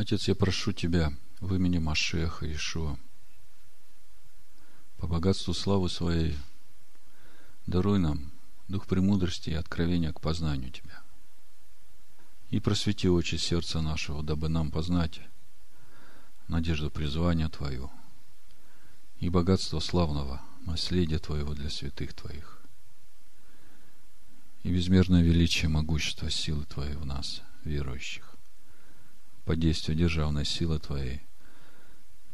Отец, я прошу Тебя в имени Машеха Ишуа, по богатству славы Своей, даруй нам дух премудрости и откровения к познанию Тебя. И просвети очи сердца нашего, дабы нам познать надежду призвания Твою и богатство славного наследия Твоего для святых Твоих и безмерное величие могущества силы Твоей в нас, верующих по действию державной силы Твоей,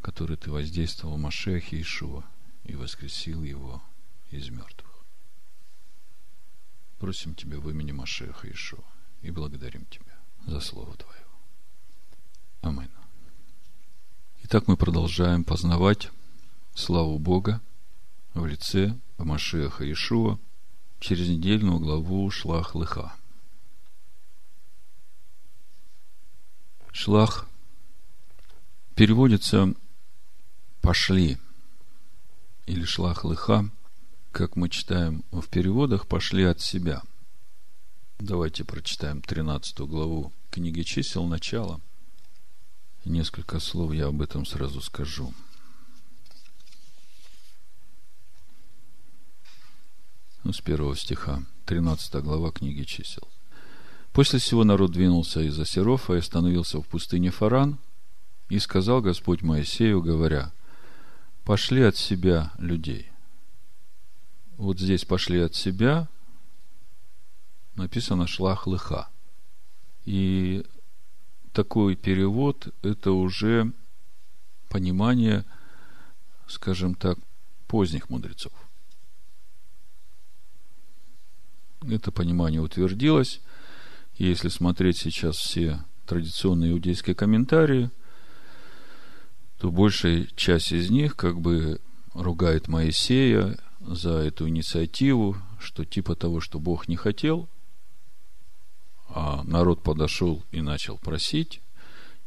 которой Ты воздействовал Машехе Ишуа и воскресил его из мертвых. Просим Тебя в имени Машеха Ишуа и благодарим Тебя за Слово Твое. Аминь. Итак, мы продолжаем познавать славу Бога в лице Машеха Ишуа через недельную главу Шлах Лыха – Шлах переводится «пошли» или «шлах лыха», как мы читаем в переводах, «пошли от себя». Давайте прочитаем 13 главу книги чисел, начало. Несколько слов я об этом сразу скажу. Ну, с первого стиха, 13 глава книги чисел. После всего народ двинулся из Асерофа и остановился в пустыне Фаран, и сказал Господь Моисею, говоря, пошли от себя людей. Вот здесь пошли от себя, написано шлах лыха. И такой перевод – это уже понимание, скажем так, поздних мудрецов. Это понимание утвердилось – если смотреть сейчас все традиционные иудейские комментарии, то большая часть из них как бы ругает Моисея за эту инициативу, что типа того, что Бог не хотел, а народ подошел и начал просить,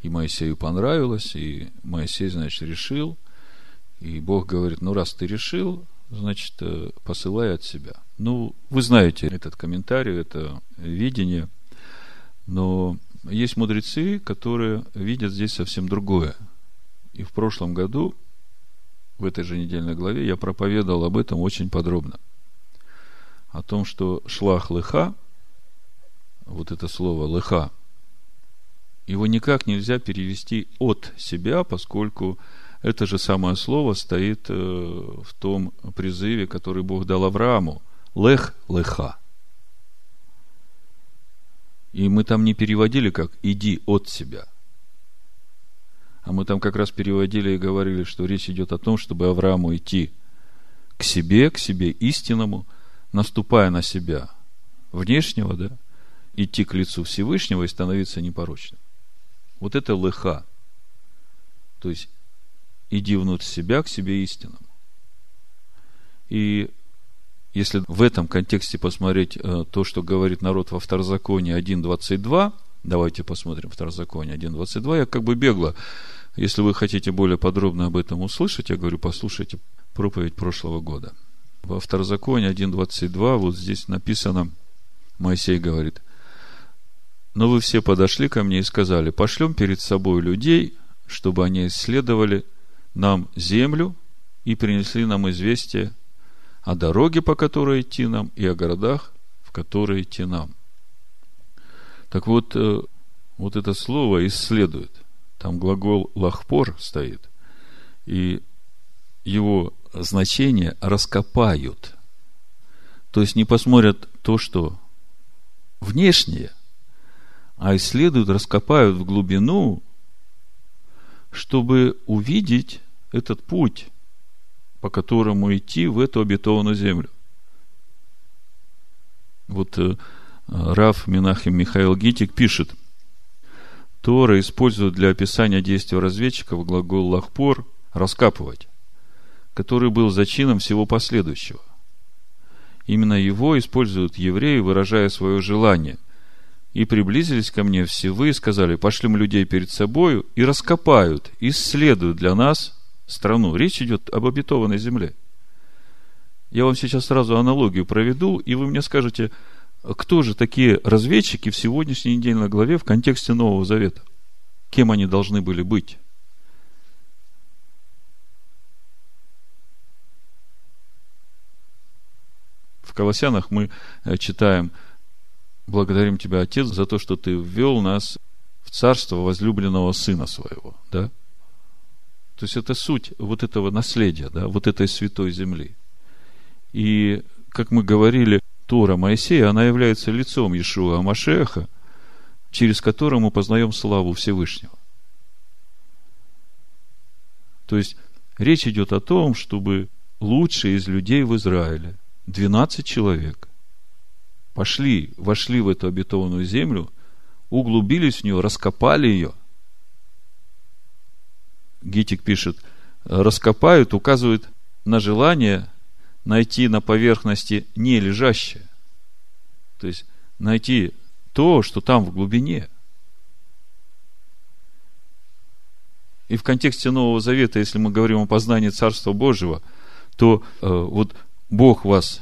и Моисею понравилось, и Моисей, значит, решил, и Бог говорит, ну, раз ты решил, значит, э, посылай от себя. Ну, вы знаете этот комментарий, это видение – но есть мудрецы, которые видят здесь совсем другое. И в прошлом году, в этой же недельной главе, я проповедовал об этом очень подробно. О том, что шлах лыха, вот это слово лыха, его никак нельзя перевести от себя, поскольку это же самое слово стоит э, в том призыве, который Бог дал Аврааму. Лех лыха. И мы там не переводили как «иди от себя». А мы там как раз переводили и говорили, что речь идет о том, чтобы Аврааму идти к себе, к себе истинному, наступая на себя внешнего, да, идти к лицу Всевышнего и становиться непорочным. Вот это лыха. То есть, иди внутрь себя, к себе истинному. И если в этом контексте посмотреть э, то, что говорит народ во Второзаконии 1.22, давайте посмотрим Второзаконие 1.22, я как бы бегло, если вы хотите более подробно об этом услышать, я говорю, послушайте проповедь прошлого года. Во Второзаконии 1.22 вот здесь написано, Моисей говорит, но вы все подошли ко мне и сказали, пошлем перед собой людей, чтобы они исследовали нам землю и принесли нам известие о дороге, по которой идти нам, и о городах, в которые идти нам. Так вот, э, вот это слово исследует. Там глагол лахпор стоит, и его значение раскопают. То есть не посмотрят то, что внешнее, а исследуют, раскопают в глубину, чтобы увидеть этот путь, по которому идти в эту обетованную землю. Вот э, Раф Минахим Михаил Гитик пишет, Тора использует для описания действия разведчиков глагол лахпор – раскапывать, который был зачином всего последующего. Именно его используют евреи, выражая свое желание. И приблизились ко мне все вы и сказали, пошлем людей перед собою и раскопают, исследуют для нас страну. Речь идет об обетованной земле. Я вам сейчас сразу аналогию проведу, и вы мне скажете, кто же такие разведчики в сегодняшней недельной главе в контексте Нового Завета? кем они должны были быть. В Колоссянах мы э, читаем, благодарим Тебя, Отец, за то, что Ты ввел нас в царство возлюбленного Сына Своего, да? То есть это суть вот этого наследия, да, вот этой святой земли. И, как мы говорили, Тора Моисея, она является лицом Иешуа Амашеха, через которого мы познаем славу Всевышнего. То есть, речь идет о том, чтобы лучшие из людей в Израиле, 12 человек, пошли, вошли в эту обетованную землю, углубились в нее, раскопали ее – Гитик пишет, раскопают, указывают на желание найти на поверхности не лежащее. То есть найти то, что там в глубине. И в контексте Нового Завета, если мы говорим о познании Царства Божьего, то э, вот Бог вас,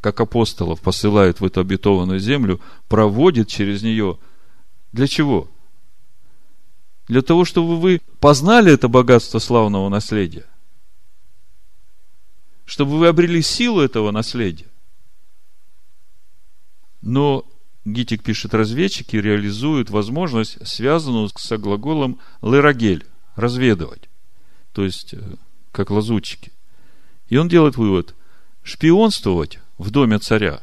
как апостолов, посылает в эту обетованную землю, проводит через нее. Для чего? Для того, чтобы вы познали это богатство славного наследия, чтобы вы обрели силу этого наследия. Но Гитик пишет, разведчики реализуют возможность, связанную с глаголом лерагель, разведывать, то есть э, как лазутчики. И он делает вывод, шпионствовать в доме царя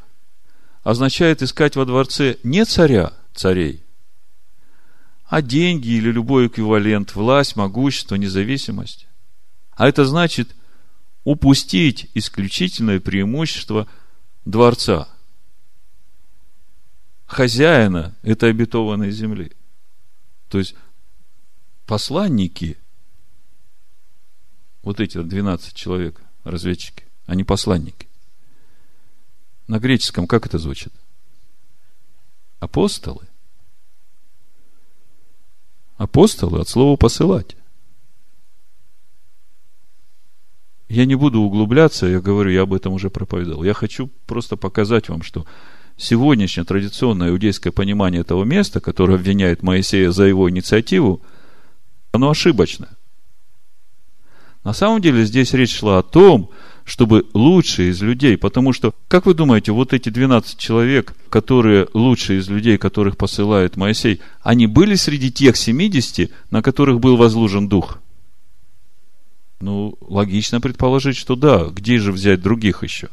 означает искать во дворце не царя, царей, а деньги или любой эквивалент, власть, могущество, независимость. А это значит упустить исключительное преимущество дворца, хозяина этой обетованной земли. То есть посланники, вот эти 12 человек, разведчики, они посланники. На греческом как это звучит? Апостолы. Апостолы от слова посылать. Я не буду углубляться, я говорю, я об этом уже проповедовал. Я хочу просто показать вам, что сегодняшнее традиционное иудейское понимание этого места, которое обвиняет Моисея за его инициативу, оно ошибочно. На самом деле здесь речь шла о том, чтобы лучшие из людей, потому что, как вы думаете, вот эти 12 человек, которые лучшие из людей, которых посылает Моисей, они были среди тех 70, на которых был возложен дух? Ну, логично предположить, что да, где же взять других еще?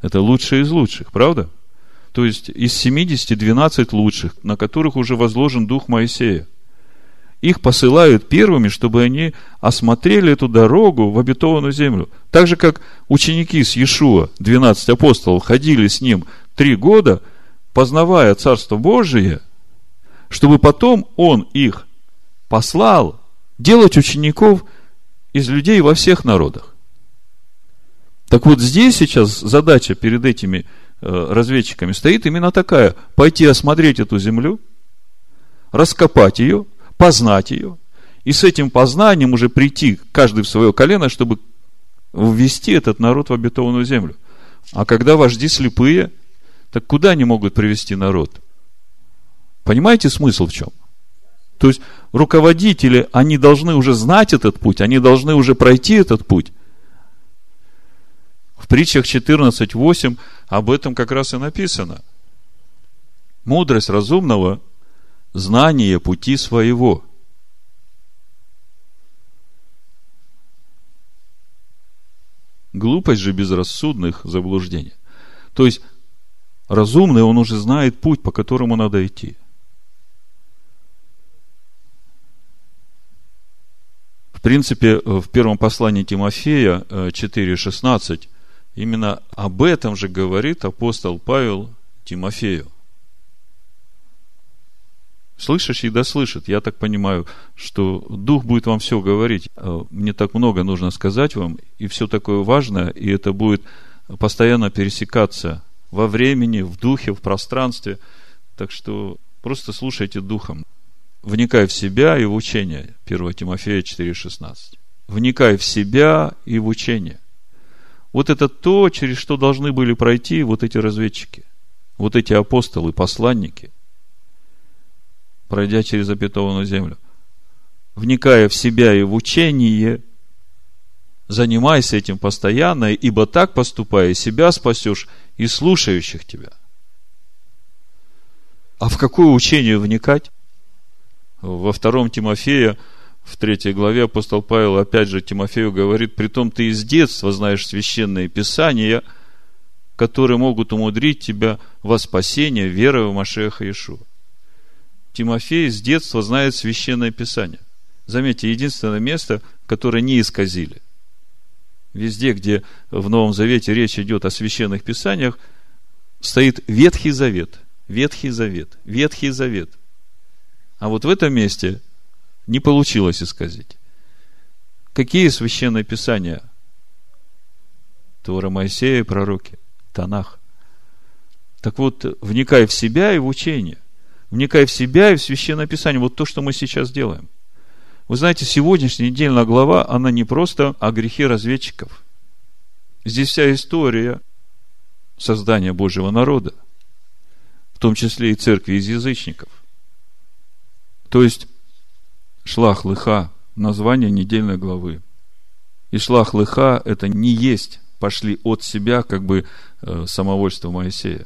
Это лучшие из лучших, правда? То есть из 70 12 лучших, на которых уже возложен дух Моисея их посылают первыми, чтобы они осмотрели эту дорогу в обетованную землю. Так же, как ученики с Иешуа, 12 апостолов, ходили с ним три года, познавая Царство Божие, чтобы потом он их послал делать учеников из людей во всех народах. Так вот здесь сейчас задача перед этими э, разведчиками стоит именно такая. Пойти осмотреть эту землю, раскопать ее, познать ее, и с этим познанием уже прийти каждый в свое колено, чтобы ввести этот народ в обетованную землю. А когда вожди слепые, так куда они могут привести народ? Понимаете смысл в чем? То есть руководители, они должны уже знать этот путь, они должны уже пройти этот путь. В притчах 14.8 об этом как раз и написано. Мудрость разумного знание пути своего. Глупость же безрассудных заблуждений. То есть, разумный, он уже знает путь, по которому надо идти. В принципе, в первом послании Тимофея 4.16 э, именно об этом же говорит апостол Павел Тимофею. Слышащий да слышит. Я так понимаю, что Дух будет вам все говорить. Э, мне так много нужно сказать вам, и все такое важное, и это будет постоянно пересекаться во времени, в духе, в пространстве. Так что просто слушайте Духом. Вникай в себя и в учение. 1 Тимофея 4,16. Вникай в себя и в учение. Вот это то, через что должны были пройти вот эти разведчики, вот эти апостолы, посланники – пройдя через обетованную землю. вникая в себя и в учение, занимайся этим постоянно, ибо так поступая, себя спасешь и слушающих тебя. А в какое учение вникать? Во втором Тимофея, в третьей главе апостол Павел опять же Тимофею говорит, при том ты из детства знаешь священные писания, которые могут умудрить тебя во спасение веры в Машеха Иешуа. Тимофей с детства знает священное писание. Заметьте, единственное место, которое не исказили. Везде, где в Новом Завете речь идет о священных писаниях, стоит Ветхий Завет, Ветхий Завет, Ветхий Завет. А вот в этом месте не получилось исказить. Какие священные писания? Тора Моисея и пророки, Танах. Так вот, вникай в себя и в учение. Вникай в себя и в священное писание. Вот то, что мы сейчас делаем. Вы знаете, сегодняшняя недельная глава, она не просто о грехе разведчиков. Здесь вся история создания Божьего народа, в том числе и церкви из язычников. То есть, шлах лыха, название недельной главы. И шлах лыха – это не есть пошли от себя, как бы э, самовольство Моисея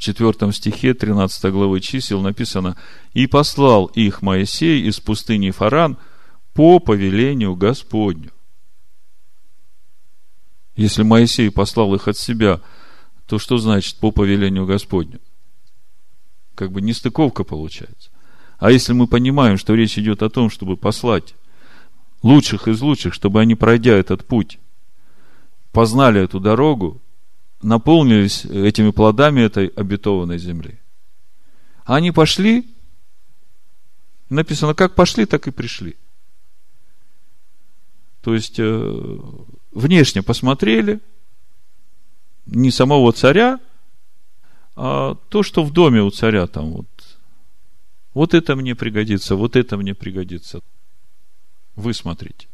4 стихе 13 главы чисел написано, «И послал их Моисей из пустыни Фаран по повелению Господню». Если Моисей послал их от себя, то что значит по повелению Господню? Как бы нестыковка получается. А если мы понимаем, что речь идет о том, чтобы послать лучших из лучших, чтобы они, пройдя этот путь, познали эту дорогу, наполнились этими плодами этой обетованной земли. А они пошли, написано, как пошли, так и пришли. То есть, э, внешне посмотрели, не самого царя, а то, что в доме у царя там вот. Вот это мне пригодится, вот это мне пригодится. Вы смотрите,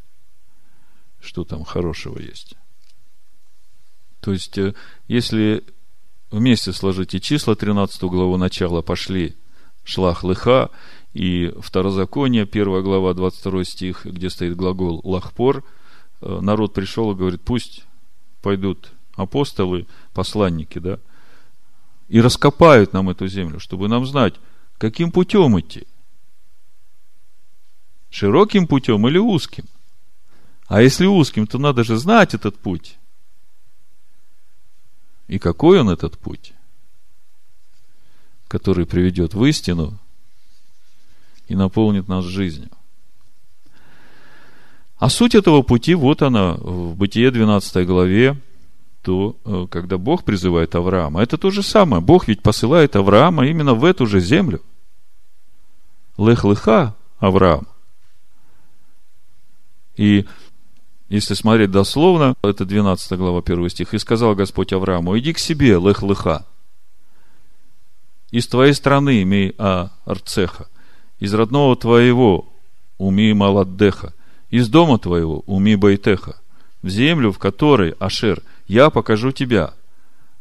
что там хорошего есть. То есть, э, если вместе сложите числа 13 главу начала пошли шлах лыха и второзаконие, 1 глава, 22 стих, где стоит глагол лахпор, э, народ пришел и говорит, пусть пойдут апостолы, посланники, да, и раскопают нам эту землю, чтобы нам знать, каким путем идти. Широким путем или узким? А если узким, то надо же знать этот путь. И какой он этот путь, который приведет в истину и наполнит нас жизнью. А суть этого пути, вот она, в Бытие 12 главе, то, э, когда Бог призывает Авраама, это то же самое. Бог ведь посылает Авраама именно в эту же землю. Лех-леха Авраам. И если смотреть дословно, это 12 глава, 1 стих. «И сказал Господь Аврааму, иди к себе, лех-леха, из твоей страны имей а Арцеха, из родного твоего уми Маладдеха, из дома твоего уми Байтеха, в землю, в которой, Ашер, я покажу тебя,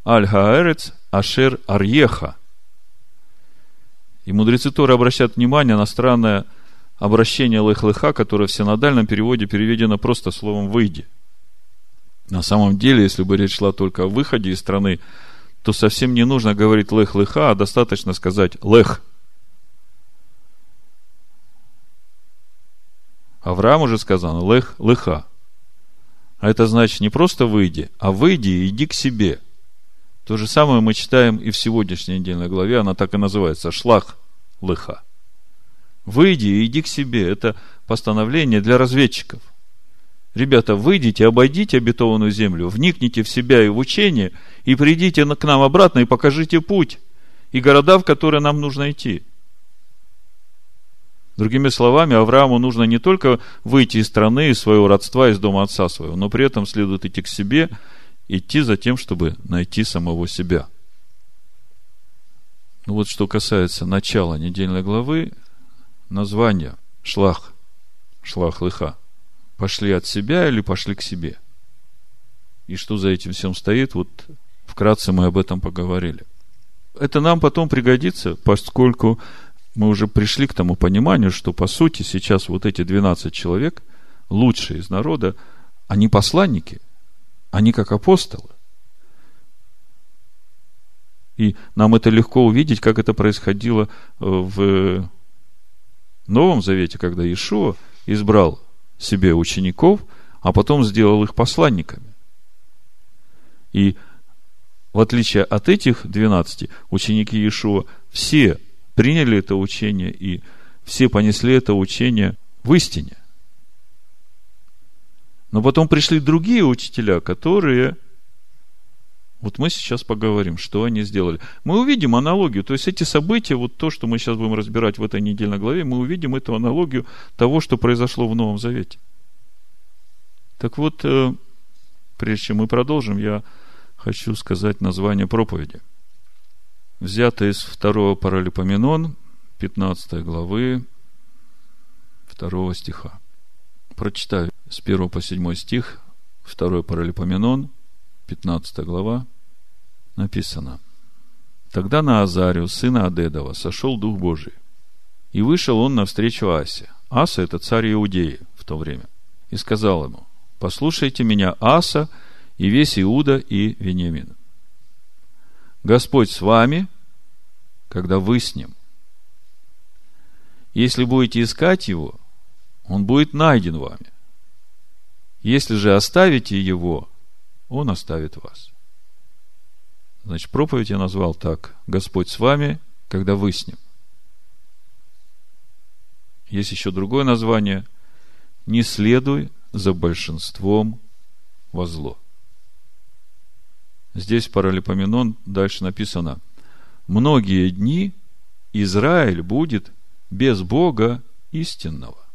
Аль-Хаарец Ашер Арьеха». И мудрецы Торы обращают внимание на странное обращение лых-лыха, которое в синодальном переводе переведено просто словом «выйди». На самом деле, если бы речь шла только о выходе из страны, то совсем не нужно говорить лех-лыха, а достаточно сказать лех. Авраам уже сказано лех-лыха. А это значит не просто выйди, а выйди и иди к себе. То же самое мы читаем и в сегодняшней недельной главе, она так и называется, шлах лыха. Выйди и иди к себе. Это постановление для разведчиков. Ребята, выйдите, обойдите обетованную землю, вникните в себя и в учение, и придите к нам обратно и покажите путь и города, в которые нам нужно идти. Другими словами, Аврааму нужно не только выйти из страны, из своего родства, из дома отца своего, но при этом следует идти к себе, идти за тем, чтобы найти самого себя. Ну вот что касается начала недельной главы, название шлах, шлах лыха. Пошли от себя или пошли к себе? И что за этим всем стоит, вот вкратце мы об этом поговорили. Это нам потом пригодится, поскольку мы уже пришли к тому пониманию, что по сути сейчас вот эти 12 человек, лучшие из народа, они посланники, они как апостолы. И нам это легко увидеть, как это происходило э, в Новом Завете, когда Иешуа избрал себе учеников, а потом сделал их посланниками. И в отличие от этих 12, ученики Иешуа все приняли это учение и все понесли это учение в истине. Но потом пришли другие учителя, которые вот мы сейчас поговорим, что они сделали. Мы увидим аналогию, то есть эти события, вот то, что мы сейчас будем разбирать в этой недельной главе, мы увидим эту аналогию того, что произошло в Новом Завете. Так вот, э, прежде чем мы продолжим, я хочу сказать название проповеди. Взято из второго паралипоменон, 15 главы, 2 стиха. Прочитаю с 1 по 7 стих, 2 паралипоменон, 15 глава, написано. Тогда на Азарию, сына Адедова, сошел Дух Божий. И вышел он навстречу Асе. Аса – это царь Иудеи в то время. И сказал ему, послушайте меня, Аса, и весь Иуда и Вениамин. Господь с вами, когда вы с ним. Если будете искать его, он будет найден вами. Если же оставите его, он оставит вас. Значит, проповедь я назвал так. Господь с вами, когда вы с ним. Есть еще другое название. Не следуй за большинством во зло. Здесь паралипоменон дальше написано. Многие дни Израиль будет без Бога истинного.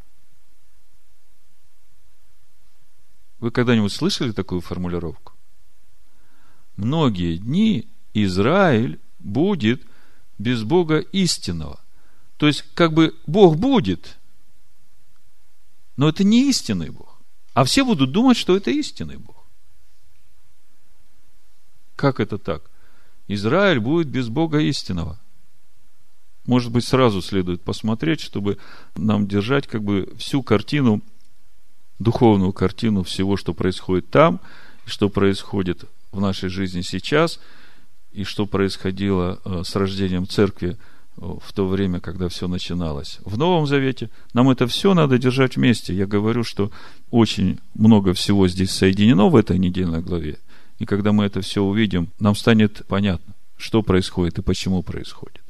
Вы когда-нибудь слышали такую формулировку? Многие дни Израиль будет без Бога истинного. То есть, как бы Бог будет, но это не истинный Бог. А все будут думать, что это истинный Бог. Как это так? Израиль будет без Бога истинного. Может быть, сразу следует посмотреть, чтобы нам держать как бы всю картину, духовную картину всего, что происходит там, что происходит в нашей жизни сейчас и что происходило э, с рождением церкви э, в то время, когда все начиналось. В Новом Завете нам это все надо держать вместе. Я говорю, что очень много всего здесь соединено в этой недельной главе. И когда мы это все увидим, нам станет понятно, что происходит и почему происходит.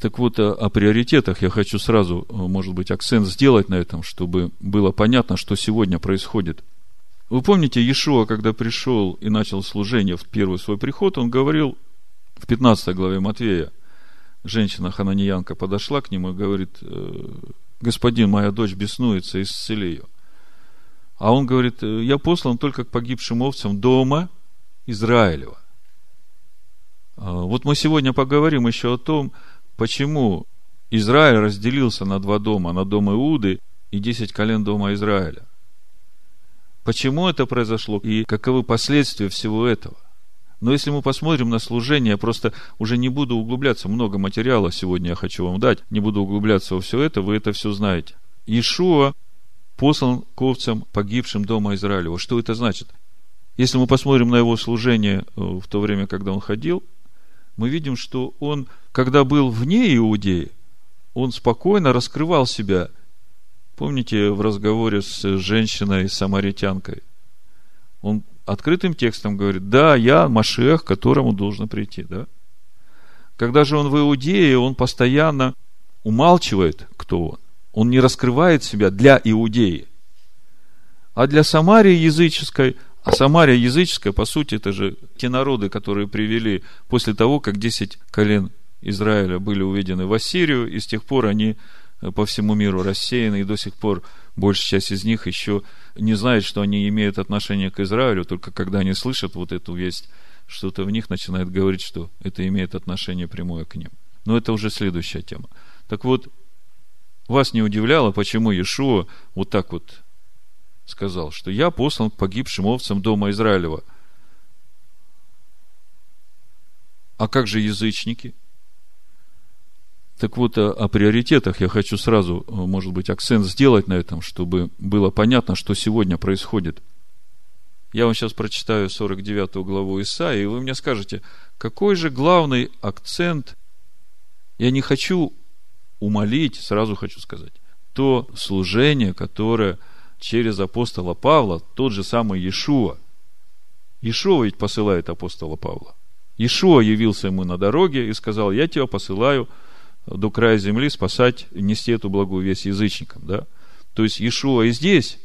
Так вот, о, о приоритетах я хочу сразу, э, может быть, акцент сделать на этом, чтобы было понятно, что сегодня происходит – вы помните, Иешуа, когда пришел и начал служение в первый свой приход, он говорил в 15 главе Матвея, женщина Хананиянка подошла к нему и говорит, «Э, господин, моя дочь беснуется, исцели ее. А он говорит, «Э, я послан только к погибшим овцам дома Израилева. А вот мы сегодня поговорим еще о том, почему Израиль разделился на два дома, на дом Иуды и десять колен дома Израиля. Почему это произошло и каковы последствия всего этого? Но если мы посмотрим на служение, я просто уже не буду углубляться, много материала сегодня я хочу вам дать, не буду углубляться во все это, вы это все знаете. Иешуа послан к овцам, погибшим дома Израилева. Что это значит? Если мы посмотрим на его служение э, в то время, когда он ходил, мы видим, что он, когда был вне Иудеи, он спокойно раскрывал себя Помните в разговоре с женщиной-самаритянкой? Он открытым текстом говорит, да, я Машех, которому должно прийти, да? Когда же он в Иудее, он постоянно умалчивает, кто он. Он не раскрывает себя для Иудеи. А для Самарии языческой, а Самария языческая, по сути, это же те народы, которые привели после того, как 10 колен Израиля были уведены в Ассирию, и с тех пор они по всему миру рассеяны, и до сих пор большая часть из них еще не знает, что они имеют отношение к Израилю, только когда они слышат вот эту весть, что-то в них начинает говорить, что это имеет отношение прямое к ним. Но это уже следующая тема. Так вот, вас не удивляло, почему Иешуа вот так вот сказал, что я послан к погибшим овцам дома Израилева. А как же язычники? Так вот, о, о приоритетах я хочу сразу, может быть, акцент сделать на этом, чтобы было понятно, что сегодня происходит. Я вам сейчас прочитаю 49 главу Исаии, и вы мне скажете, какой же главный акцент, я не хочу умолить, сразу хочу сказать, то служение, которое через апостола Павла, тот же самый Иешуа. Иешуа ведь посылает апостола Павла. Иешуа явился ему на дороге и сказал, я тебя посылаю до края земли спасать, нести эту благую весть язычникам. Да? То есть Иешуа и здесь.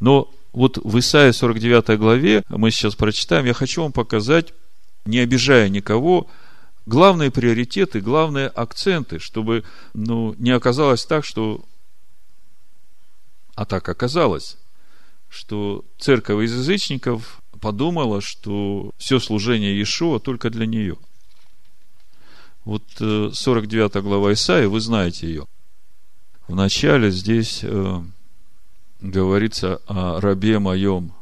Но вот в Исаии 49 главе, мы сейчас прочитаем, я хочу вам показать, не обижая никого, главные приоритеты, главные акценты, чтобы ну, не оказалось так, что а так оказалось, что церковь из язычников подумала, что все служение Иешуа только для нее. Вот 49 э, глава Исаия, вы знаете ее. В начале здесь э, говорится о рабе моем.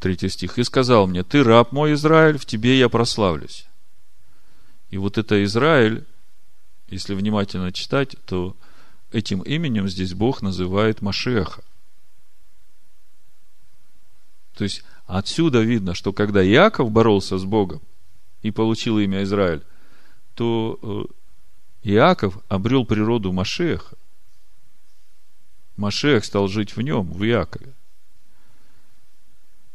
Третий стих. «И сказал мне, ты раб мой, Израиль, в тебе я прославлюсь». И вот это Израиль, если внимательно читать, то этим именем здесь Бог называет Машеха. То есть отсюда видно, что когда Иаков боролся с Богом и получил имя Израиль, то э, Иаков обрел природу Машеха. Машех стал жить в нем, в Иакове.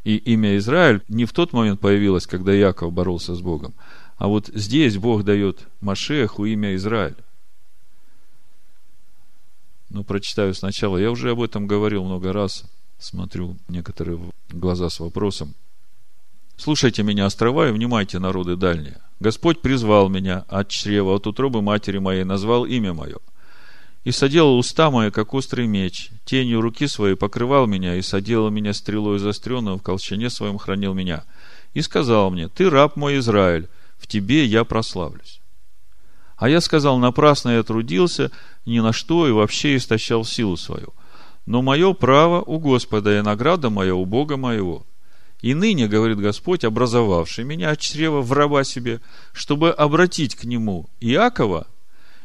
И имя Израиль не в тот момент появилось, когда Иаков боролся с Богом, а вот здесь Бог дает Машеху имя Израиль. Но прочитаю сначала. Я уже об этом говорил много раз. Смотрю некоторые глаза с вопросом. Слушайте меня, острова, и внимайте, народы дальние. Господь призвал меня от чрева, от утробы матери моей, назвал имя мое. И соделал уста мои, как острый меч. Тенью руки своей покрывал меня, и соделал меня стрелой заостренную, в колчане своем хранил меня. И сказал мне, ты раб мой Израиль, в тебе я прославлюсь. А я сказал, напрасно я трудился, ни на что и вообще истощал силу свою. Но мое право у Господа, и награда моя у Бога моего. И ныне, говорит Господь, образовавший меня от чрева в раба себе, чтобы обратить к нему Иакова,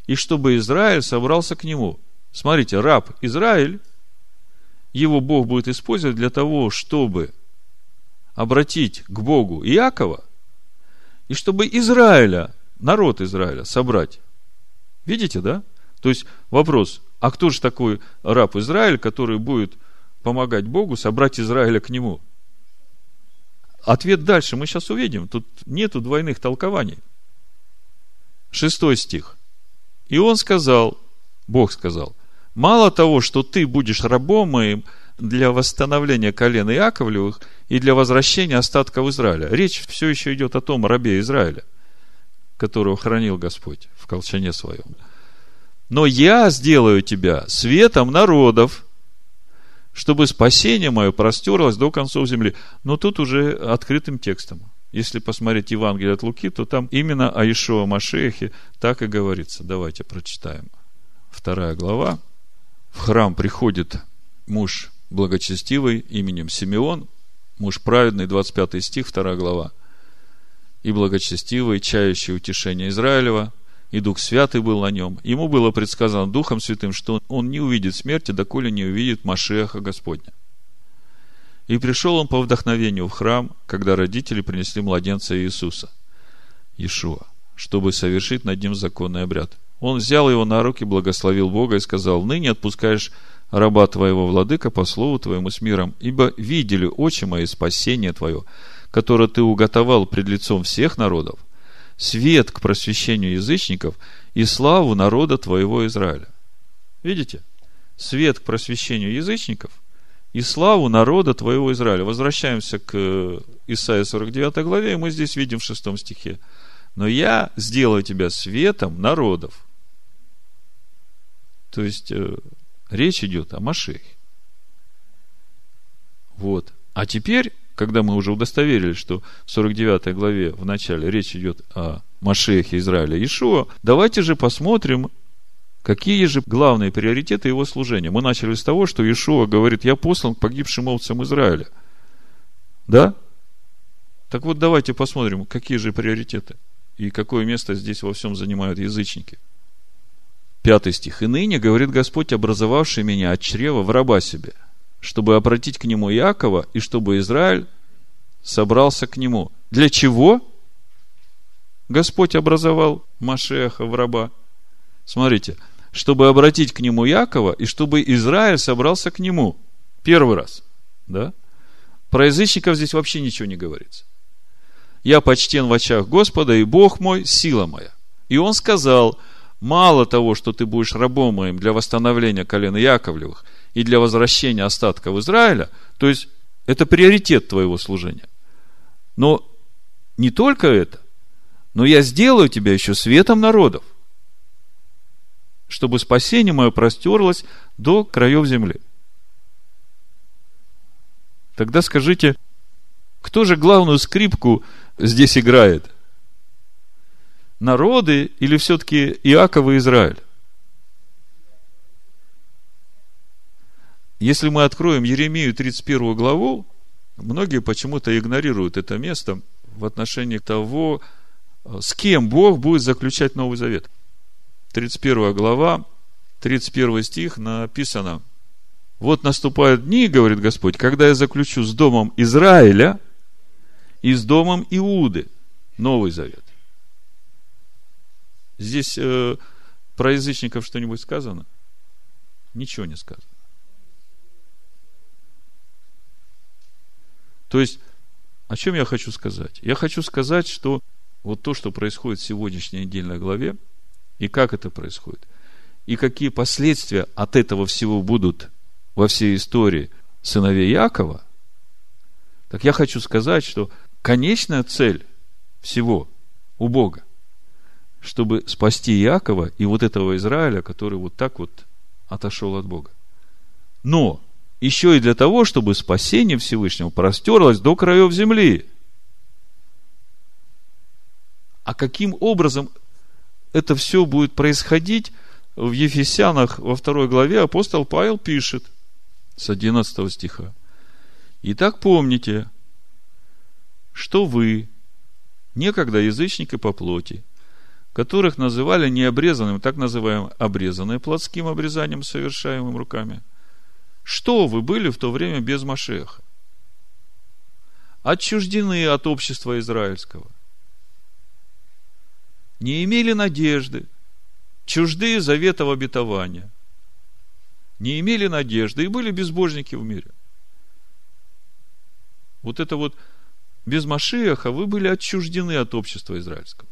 и чтобы Израиль собрался к нему. Смотрите, раб Израиль, его Бог будет использовать для того, чтобы обратить к Богу Иакова, и чтобы Израиля, народ Израиля собрать. Видите, да? То есть вопрос, а кто же такой раб Израиль, который будет помогать Богу собрать Израиля к нему? Ответ дальше мы сейчас увидим. Тут нету двойных толкований. Шестой стих. И он сказал, Бог сказал, мало того, что ты будешь рабом моим для восстановления колена Иаковлевых и для возвращения остатков Израиля. Речь все еще идет о том рабе Израиля, которого хранил Господь в колчане своем. Но я сделаю тебя светом народов, чтобы спасение мое простерлось до концов земли. Но тут уже открытым текстом. Если посмотреть Евангелие от Луки, то там именно о Ишуа Машехе так и говорится. Давайте прочитаем. Вторая глава. В храм приходит муж благочестивый именем Симеон, муж праведный, 25 стих, 2 глава. И благочестивый, чающий утешение Израилева, и Дух Святый был на нем. Ему было предсказано Духом Святым, что он не увидит смерти, доколе не увидит Машеха Господня. И пришел он по вдохновению в храм, когда родители принесли младенца Иисуса, Иешуа, чтобы совершить над ним законный обряд. Он взял его на руки, благословил Бога и сказал, ныне отпускаешь раба твоего, владыка, по слову твоему с миром, ибо видели очи мои спасение твое, которое ты уготовал пред лицом всех народов, свет к просвещению язычников и славу народа твоего Израиля. Видите? Свет к просвещению язычников и славу народа твоего Израиля. Возвращаемся к Исаии 49 главе, и мы здесь видим в 6 стихе. Но я сделаю тебя светом народов. То есть, э, речь идет о Машехе. Вот. А теперь когда мы уже удостоверились, что в 49 главе в начале речь идет о Машехе Израиля Ишуа, давайте же посмотрим, какие же главные приоритеты его служения. Мы начали с того, что Ишуа говорит, я послан к погибшим овцам Израиля. Да? Так вот, давайте посмотрим, какие же приоритеты. И какое место здесь во всем занимают язычники? Пятый стих. «И ныне, говорит Господь, образовавший меня от чрева в раба себе, чтобы обратить к нему Якова, и чтобы Израиль собрался к нему». Для чего Господь образовал Машеха в раба? Смотрите, чтобы обратить к нему Якова, и чтобы Израиль собрался к нему. Первый раз. Да? Про язычников здесь вообще ничего не говорится. Я почтен в очах Господа, и Бог мой – сила моя. И он сказал, мало того, что ты будешь рабом моим для восстановления колена Яковлевых и для возвращения остатков Израиля, то есть это приоритет твоего служения. Но не только это, но я сделаю тебя еще светом народов, чтобы спасение мое простерлось до краев земли. Тогда скажите, кто же главную скрипку здесь играет? Народы или все-таки Иаков и Израиль? Если мы откроем Еремию 31 главу, многие почему-то игнорируют это место в отношении того, с кем Бог будет заключать Новый Завет. 31 глава, 31 стих написано, вот наступают дни, говорит Господь, когда я заключу с домом Израиля и с домом Иуды Новый Завет. Здесь э, про язычников что-нибудь сказано? Ничего не сказано. То есть, о чем я хочу сказать? Я хочу сказать, что вот то, что происходит в сегодняшней недельной главе, и как это происходит, и какие последствия от этого всего будут во всей истории сыновей Якова, так я хочу сказать, что конечная цель всего у Бога, чтобы спасти Якова и вот этого Израиля, который вот так вот отошел от Бога. Но еще и для того, чтобы спасение Всевышнего простерлось до краев земли – а каким образом это все будет происходить, в Ефесянах во второй главе апостол Павел пишет с 11 стиха. Итак, помните, что вы, некогда язычники по плоти, которых называли необрезанным, так называемым обрезанным плотским обрезанием, совершаемым руками, что вы были в то время без Машеха? Отчуждены от общества израильского – не имели надежды, чужды заветов обетования, не имели надежды и были безбожники в мире. Вот это вот без Машиаха вы были отчуждены от общества израильского.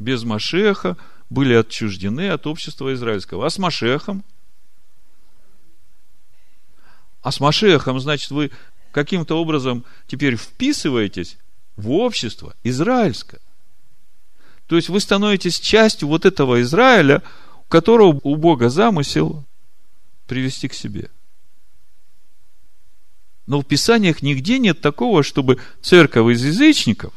Без Машеха были отчуждены от общества израильского. А с Машехом? А с Машехом, значит, вы каким-то образом теперь вписываетесь в общество израильское. То есть вы становитесь частью вот этого Израиля, у которого у Бога замысел привести к себе. Но в Писаниях нигде нет такого, чтобы церковь из язычников,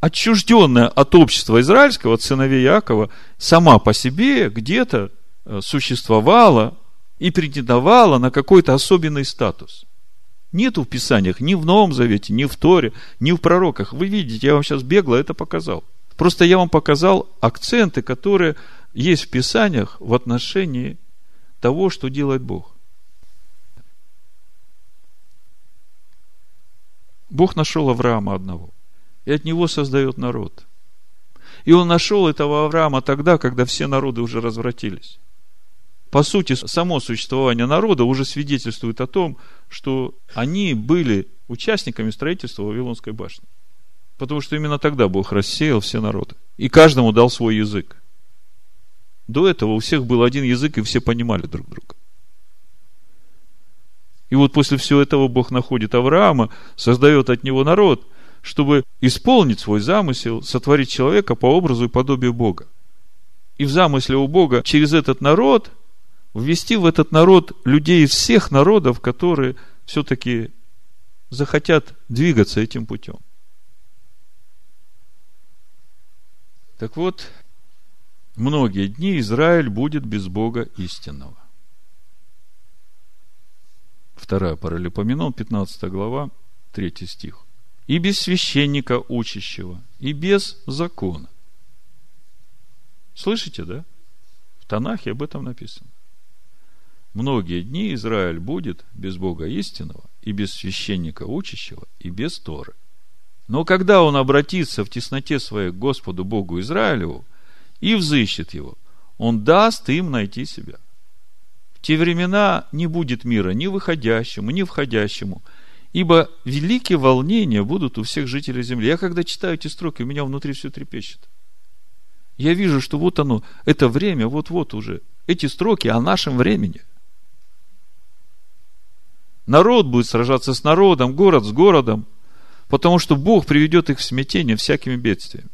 отчужденная от общества израильского, от сыновей Якова, сама по себе где-то э, существовала и претендовала на какой-то особенный статус. Нету в Писаниях, ни в Новом Завете, ни в Торе, ни в пророках. Вы видите, я вам сейчас бегло это показал. Просто я вам показал акценты, которые есть в Писаниях в отношении того, что делает Бог. Бог нашел Авраама одного, и от него создает народ. И он нашел этого Авраама тогда, когда все народы уже развратились по сути, само существование народа уже свидетельствует о том, что они были участниками строительства Вавилонской башни. Потому что именно тогда Бог рассеял все народы. И каждому дал свой язык. До этого у всех был один язык, и все понимали друг друга. И вот после всего этого Бог находит Авраама, создает от него народ, чтобы исполнить свой замысел, сотворить человека по образу и подобию Бога. И в замысле у Бога через этот народ ввести в этот народ людей из всех народов, которые все-таки захотят двигаться этим путем. Так вот, многие дни Израиль будет без Бога истинного. Вторая паралипоменон, 15 глава, 3 стих. И без священника учащего, и без закона. Слышите, да? В Танахе об этом написано. Многие дни Израиль будет без Бога истинного, и без священника учащего, и без Торы. Но когда он обратится в тесноте своей к Господу Богу Израилеву и взыщет его, он даст им найти себя. В те времена не будет мира ни выходящему, ни входящему, ибо великие волнения будут у всех жителей земли. Я когда читаю эти строки, у меня внутри все трепещет. Я вижу, что вот оно, это время, вот-вот уже. Эти строки о нашем времени. Народ будет сражаться с народом, город с городом, потому что Бог приведет их в смятение всякими бедствиями.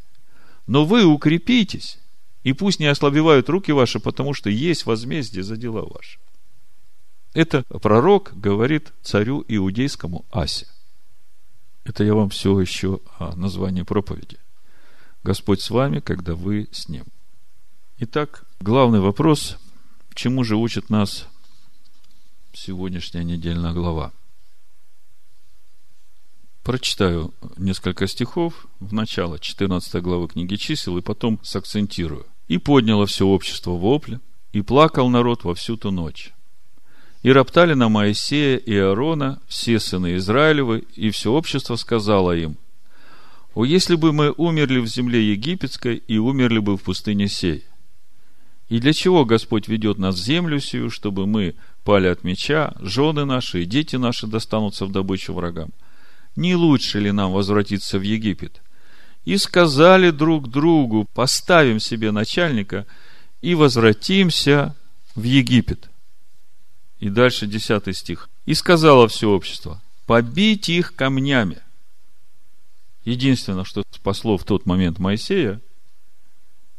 Но вы укрепитесь, и пусть не ослабевают руки ваши, потому что есть возмездие за дела ваши. Это пророк говорит царю иудейскому Асе. Это я вам все еще о названии проповеди. Господь с вами, когда вы с Ним. Итак, главный вопрос, чему же учит нас сегодняшняя недельная глава. Прочитаю несколько стихов в начало 14 главы книги чисел и потом сакцентирую. «И подняло все общество вопли, и плакал народ во всю ту ночь. И роптали на Моисея и Аарона все сыны Израилевы, и все общество сказало им, «О, если бы мы умерли в земле египетской и умерли бы в пустыне сей! И для чего Господь ведет нас в землю сию, чтобы мы пали от меча, жены наши и дети наши достанутся в добычу врагам. Не лучше ли нам возвратиться в Египет? И сказали друг другу, поставим себе начальника и возвратимся в Египет. И дальше десятый стих. И сказала все общество, побить их камнями. Единственное, что спасло в тот момент Моисея,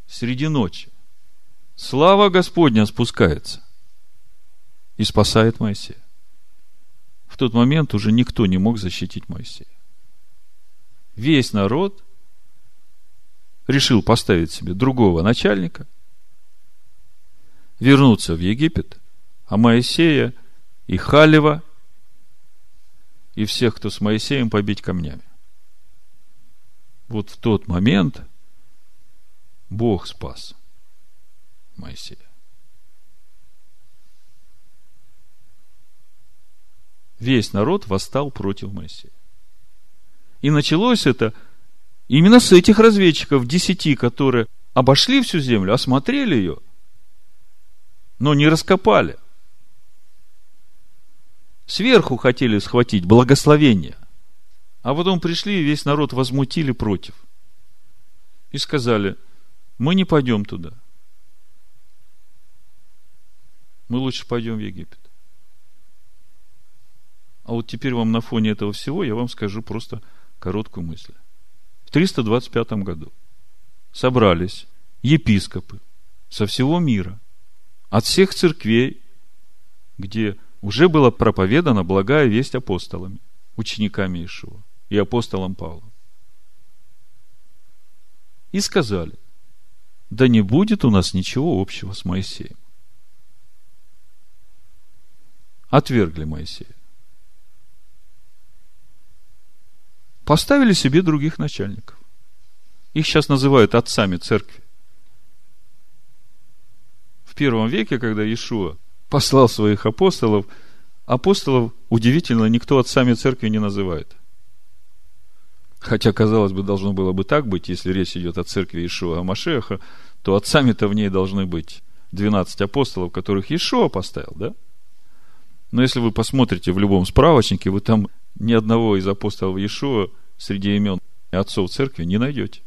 среди ночи. Слава Господня спускается и спасает Моисея. В тот момент уже никто не мог защитить Моисея. Весь народ решил поставить себе другого начальника, вернуться в Египет, а Моисея и Халева и всех, кто с Моисеем, побить камнями. Вот в тот момент Бог спас Моисея. весь народ восстал против Моисея. И началось это именно с этих разведчиков, десяти, которые обошли всю землю, осмотрели ее, но не раскопали. Сверху хотели схватить благословение, а потом пришли и весь народ возмутили против. И сказали, мы не пойдем туда. Мы лучше пойдем в Египет. А вот теперь вам на фоне этого всего я вам скажу просто короткую мысль. В 325 году собрались епископы со всего мира, от всех церквей, где уже была проповедана благая весть апостолами, учениками Ишуа и апостолом Павлом. И сказали, да не будет у нас ничего общего с Моисеем. Отвергли Моисея. поставили себе других начальников. Их сейчас называют отцами церкви. В первом веке, когда Иешуа послал своих апостолов, апостолов удивительно никто отцами церкви не называет. Хотя, казалось бы, должно было бы так быть, если речь идет о церкви Иешуа Машеха, то отцами-то в ней должны быть 12 апостолов, которых Иешуа поставил, да? Но если вы посмотрите в любом справочнике, вы там ни одного из апостолов Иешуа среди имен отцов церкви не найдете.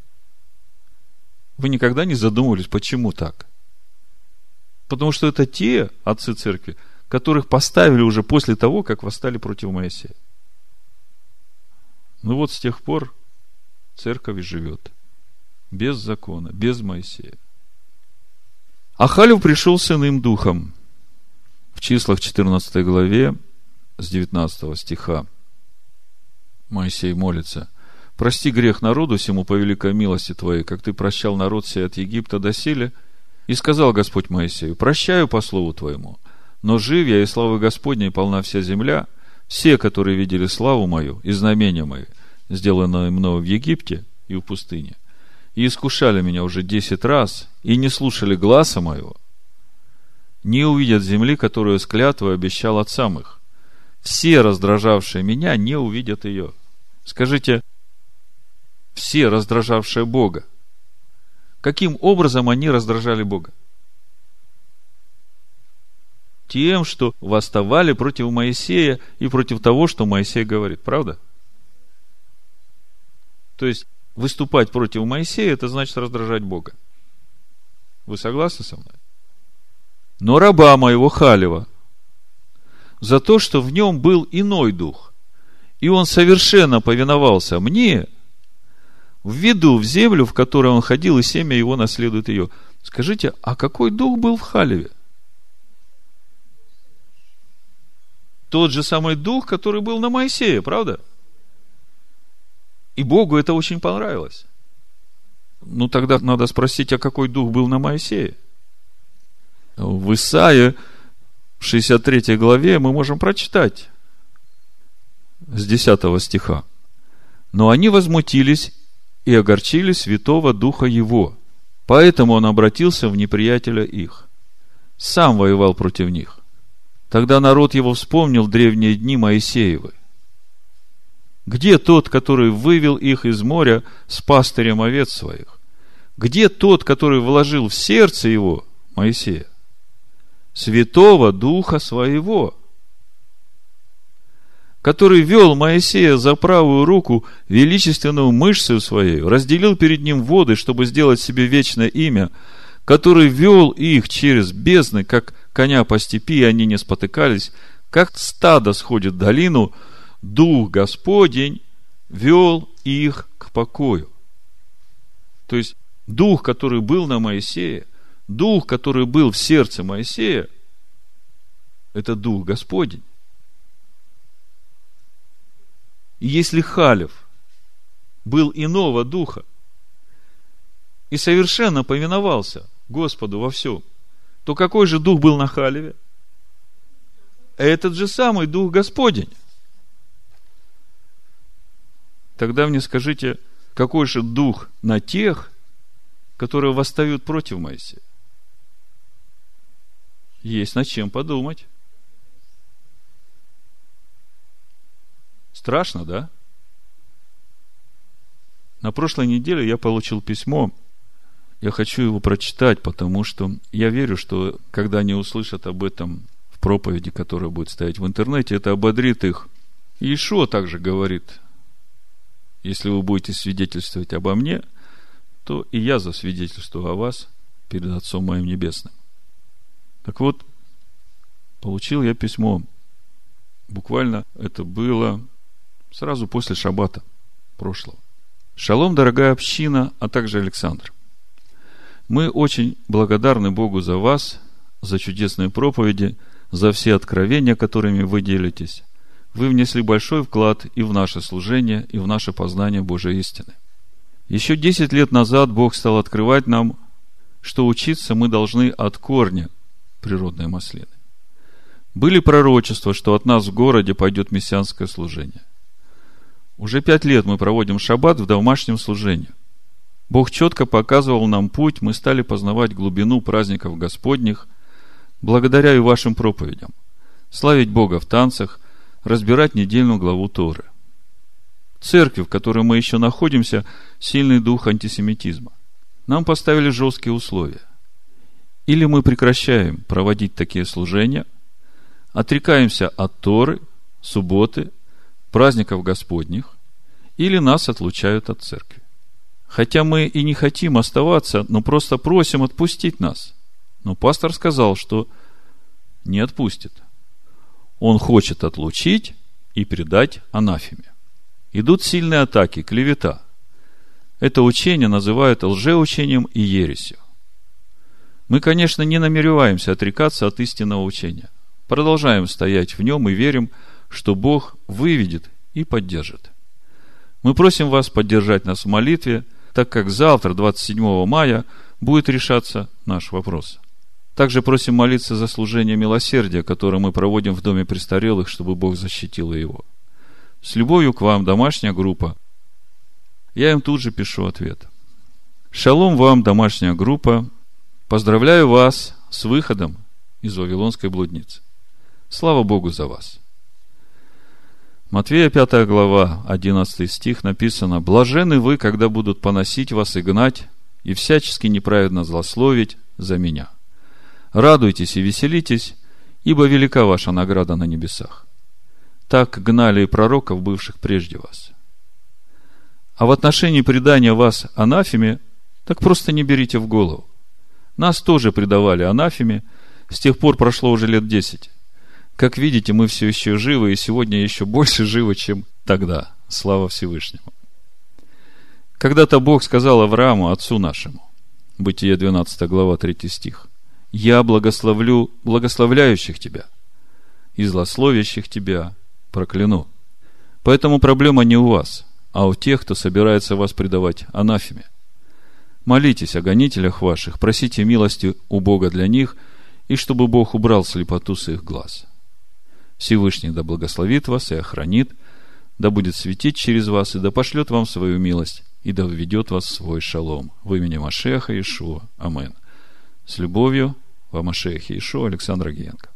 Вы никогда не задумывались, почему так? Потому что это те отцы церкви, которых поставили уже после того, как восстали против Моисея. Ну вот с тех пор церковь живет. Без закона, без Моисея. А Халев пришел с иным духом. В числах 14 главе с 19 стиха Моисей молится. Прости грех народу всему по великой милости Твоей, как Ты прощал народ сей от Египта до силе. И сказал Господь Моисею, прощаю по слову Твоему, но жив я, и славы Господней полна вся земля, все, которые видели славу мою и знамения мои, сделанное мною в Египте и в пустыне, и искушали меня уже десять раз, и не слушали гласа моего, не увидят земли, которую с клятвой обещал отцам их. Все раздражавшие меня не увидят ее. Скажите, все раздражавшие Бога. Каким образом они раздражали Бога? Тем, что восставали против Моисея и против того, что Моисей говорит. Правда? То есть, выступать против Моисея, это значит раздражать Бога. Вы согласны со мной? Но раба моего Халева за то, что в нем был иной дух, и он совершенно повиновался мне, введу в землю, в которой он ходил, и семя его наследует ее. Скажите, а какой дух был в Халеве? Тот же самый дух, который был на Моисее, правда? И Богу это очень понравилось. Ну, тогда надо спросить, а какой дух был на Моисее? В Исаии, в 63 главе, мы можем прочитать с 10 стиха. Но они возмутились и огорчили Святого Духа Его. Поэтому он обратился в неприятеля их. Сам воевал против них. Тогда народ его вспомнил древние дни Моисеевы. Где тот, который вывел их из моря с пастырем овец своих? Где тот, который вложил в сердце его, Моисея, Святого Духа Своего? Который вел Моисея за правую руку величественную мышцу своей, разделил перед ним воды, чтобы сделать себе вечное имя, который вел их через бездны, как коня по степи, и они не спотыкались, как стадо сходит в долину, Дух Господень вел их к покою. То есть, Дух, который был на Моисее, Дух, который был в сердце Моисея, это Дух Господень. И если Халев был иного духа и совершенно повиновался Господу во всем, то какой же дух был на Халеве? Этот же самый дух Господень. Тогда мне скажите, какой же дух на тех, которые восстают против Моисея? Есть над чем подумать. Страшно, да? На прошлой неделе я получил письмо. Я хочу его прочитать, потому что я верю, что когда они услышат об этом в проповеди, которая будет стоять в интернете, это ободрит их. И Ишуа также говорит, если вы будете свидетельствовать обо мне, то и я засвидетельствую о вас перед Отцом моим Небесным. Так вот, получил я письмо. Буквально это было сразу после шаббата прошлого. Шалом, дорогая община, а также Александр. Мы очень благодарны Богу за вас, за чудесные проповеди, за все откровения, которыми вы делитесь. Вы внесли большой вклад и в наше служение, и в наше познание Божьей истины. Еще десять лет назад Бог стал открывать нам, что учиться мы должны от корня природной маслины. Были пророчества, что от нас в городе пойдет мессианское служение. Уже пять лет мы проводим шаббат в домашнем служении. Бог четко показывал нам путь, мы стали познавать глубину праздников Господних, благодаря и вашим проповедям, славить Бога в танцах, разбирать недельную главу Торы. Церкви, в которой мы еще находимся, сильный дух антисемитизма. Нам поставили жесткие условия. Или мы прекращаем проводить такие служения, отрекаемся от Торы, субботы, праздников Господних, или нас отлучают от церкви. Хотя мы и не хотим оставаться, но просто просим отпустить нас. Но пастор сказал, что не отпустит. Он хочет отлучить и предать анафеме. Идут сильные атаки, клевета. Это учение называют лжеучением и ересью. Мы, конечно, не намереваемся отрекаться от истинного учения. Продолжаем стоять в нем и верим, что Бог выведет и поддержит. Мы просим вас поддержать нас в молитве, так как завтра, 27 мая, будет решаться наш вопрос. Также просим молиться за служение милосердия, которое мы проводим в Доме престарелых, чтобы Бог защитил его. С любовью к вам, домашняя группа Я им тут же пишу ответ. Шалом вам, домашняя группа. Поздравляю вас с выходом из Вавилонской блудницы. Слава Богу за вас. Матвея 5 глава, 11 стих написано, «Блажены вы, когда будут поносить вас и гнать, и всячески неправедно злословить за меня. Радуйтесь и веселитесь, ибо велика ваша награда на небесах. Так гнали и пророков, бывших прежде вас. А в отношении предания вас анафеме, так просто не берите в голову. Нас тоже предавали анафеме, с тех пор прошло уже лет десять. Как видите, мы все еще живы, и сегодня еще больше живы, чем тогда. Слава Всевышнему. Когда-то Бог сказал Аврааму, отцу нашему, Бытие 12 глава, 3 стих, «Я благословлю благословляющих тебя, и злословящих тебя прокляну». Поэтому проблема не у вас, а у тех, кто собирается вас предавать анафеме. Молитесь о гонителях ваших, просите милости у Бога для них, и чтобы Бог убрал слепоту с их глаз. Всевышний да благословит вас и охранит, да будет светить через вас, и да пошлет вам свою милость, и да введет вас в свой шалом. В имени Машеха Ишуа. Амен. С любовью, во Машехе Ишуа Александра Гиенко.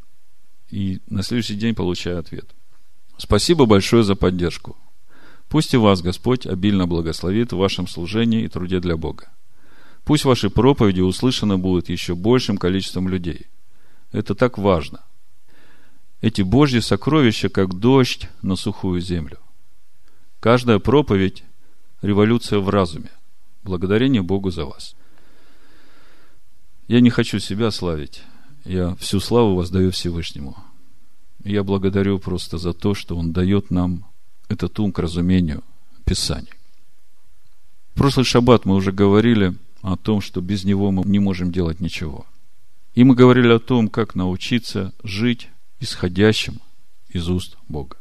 И на следующий день получаю ответ. Спасибо большое за поддержку. Пусть и вас Господь обильно благословит в вашем служении и труде для Бога. Пусть ваши проповеди услышаны будут еще большим количеством людей. Это так важно – эти Божьи сокровища, как дождь на сухую землю. Каждая проповедь – революция в разуме. Благодарение Богу за вас. Я не хочу себя славить. Я всю славу воздаю Всевышнему. Я благодарю просто за то, что Он дает нам этот ум к разумению Писания. В прошлый шаббат мы уже говорили о том, что без него мы не можем делать ничего. И мы говорили о том, как научиться жить исходящим из уст Бога.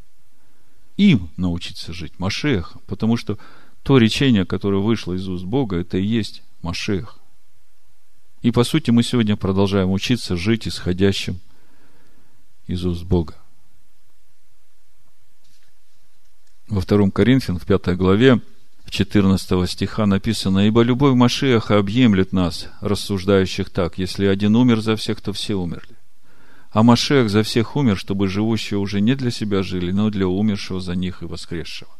Им научиться жить, Машех, потому что то речение, которое вышло из уст Бога, это и есть Машех. И по сути мы сегодня продолжаем учиться жить исходящим из уст Бога. Во втором Коринфян, в пятой главе, 14 стиха написано, «Ибо любовь Машеха объемлет нас, рассуждающих так, если один умер за всех, то все умерли. А Машех за всех умер, чтобы живущие уже не для себя жили, но для умершего за них и воскресшего.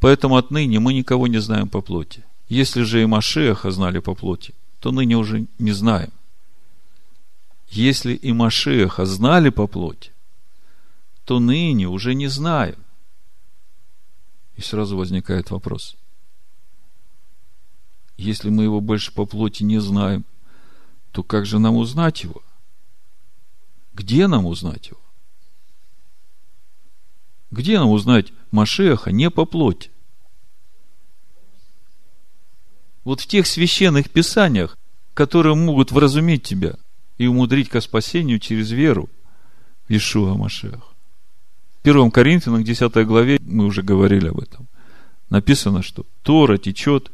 Поэтому отныне мы никого не знаем по плоти. Если же и Машеха знали по плоти, то ныне уже не знаем. Если и Машеха знали по плоти, то ныне уже не знаем. И сразу возникает вопрос. Если мы его больше по плоти не знаем, то как же нам узнать его – где нам узнать его? Где нам узнать Машеха не по плоти? Вот в тех священных писаниях, которые могут вразумить тебя и умудрить ко спасению через веру в Ишуа Машех. В 1 Коринфянам, 10 главе, мы уже говорили об этом. Написано, что Тора течет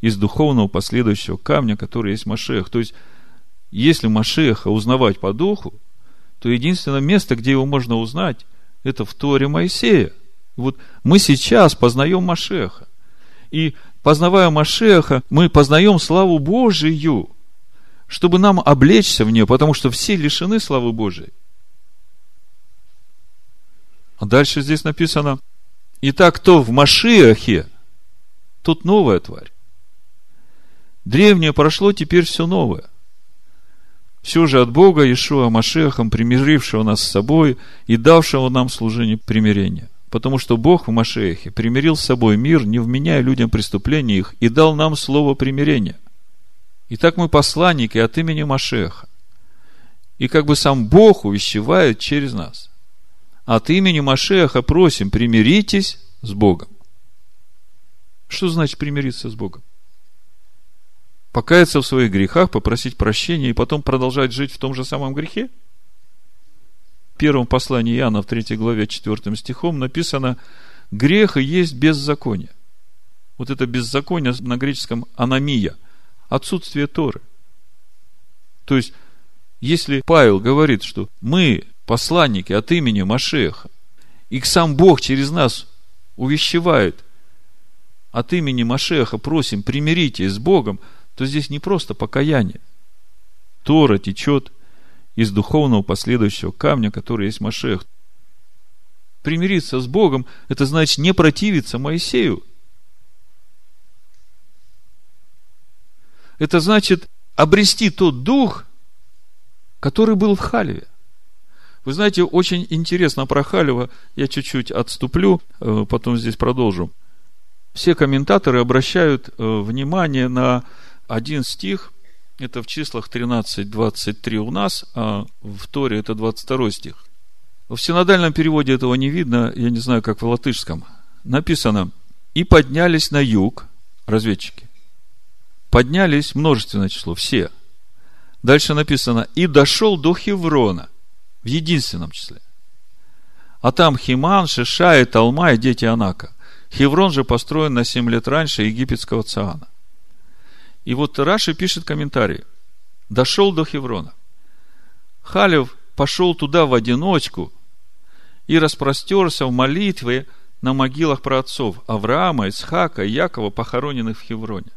из духовного последующего камня, который есть Машех. То есть, если Машеха узнавать по духу, то единственное место, где его можно узнать, это в Торе Моисея. Вот мы сейчас познаем Машеха. И познавая Машеха, мы познаем славу Божию, чтобы нам облечься в нее, потому что все лишены славы Божией. А дальше здесь написано, Итак, кто в Машиахе, тут новая тварь. Древнее прошло, теперь все новое – все же от Бога, Ишуа Машехом, примирившего нас с собой и давшего нам служение примирения. Потому что Бог в Машехе примирил с собой мир, не вменяя людям преступления их, и дал нам слово примирения. Итак, мы посланники от имени Машеха. И как бы сам Бог увещевает через нас. От имени Машеха просим, примиритесь с Богом. Что значит примириться с Богом? Покаяться в своих грехах, попросить прощения и потом продолжать жить в том же самом грехе? В первом послании Иоанна в 3 главе 4 стихом написано «Грех и есть беззаконие». Вот это беззаконие на греческом аномия, отсутствие Торы. То есть, если Павел говорит, что мы посланники от имени Машеха, и сам Бог через нас увещевает от имени Машеха просим, примиритесь с Богом, то здесь не просто покаяние. Тора течет из духовного последующего камня, который есть Машех. Примириться с Богом, это значит не противиться Моисею. Это значит обрести тот дух, который был в Халеве. Вы знаете, очень интересно про Халева, я чуть-чуть отступлю, э, потом здесь продолжу. Все комментаторы обращают э, внимание на один стих, это в числах 13-23 у нас, а в Торе это 22 стих. В синодальном переводе этого не видно, я не знаю, как в латышском. Написано, и поднялись на юг, разведчики. Поднялись множественное число, все. Дальше написано, и дошел до Хеврона, в единственном числе. А там Химан, Шиша и Талма и дети Анака. Хеврон же построен на 7 лет раньше египетского Цаана. И вот Раши пишет комментарий. Дошел до Хеврона. Халев пошел туда в одиночку и распростерся в молитве на могилах праотцов Авраама, Исхака и Якова, похороненных в Хевроне.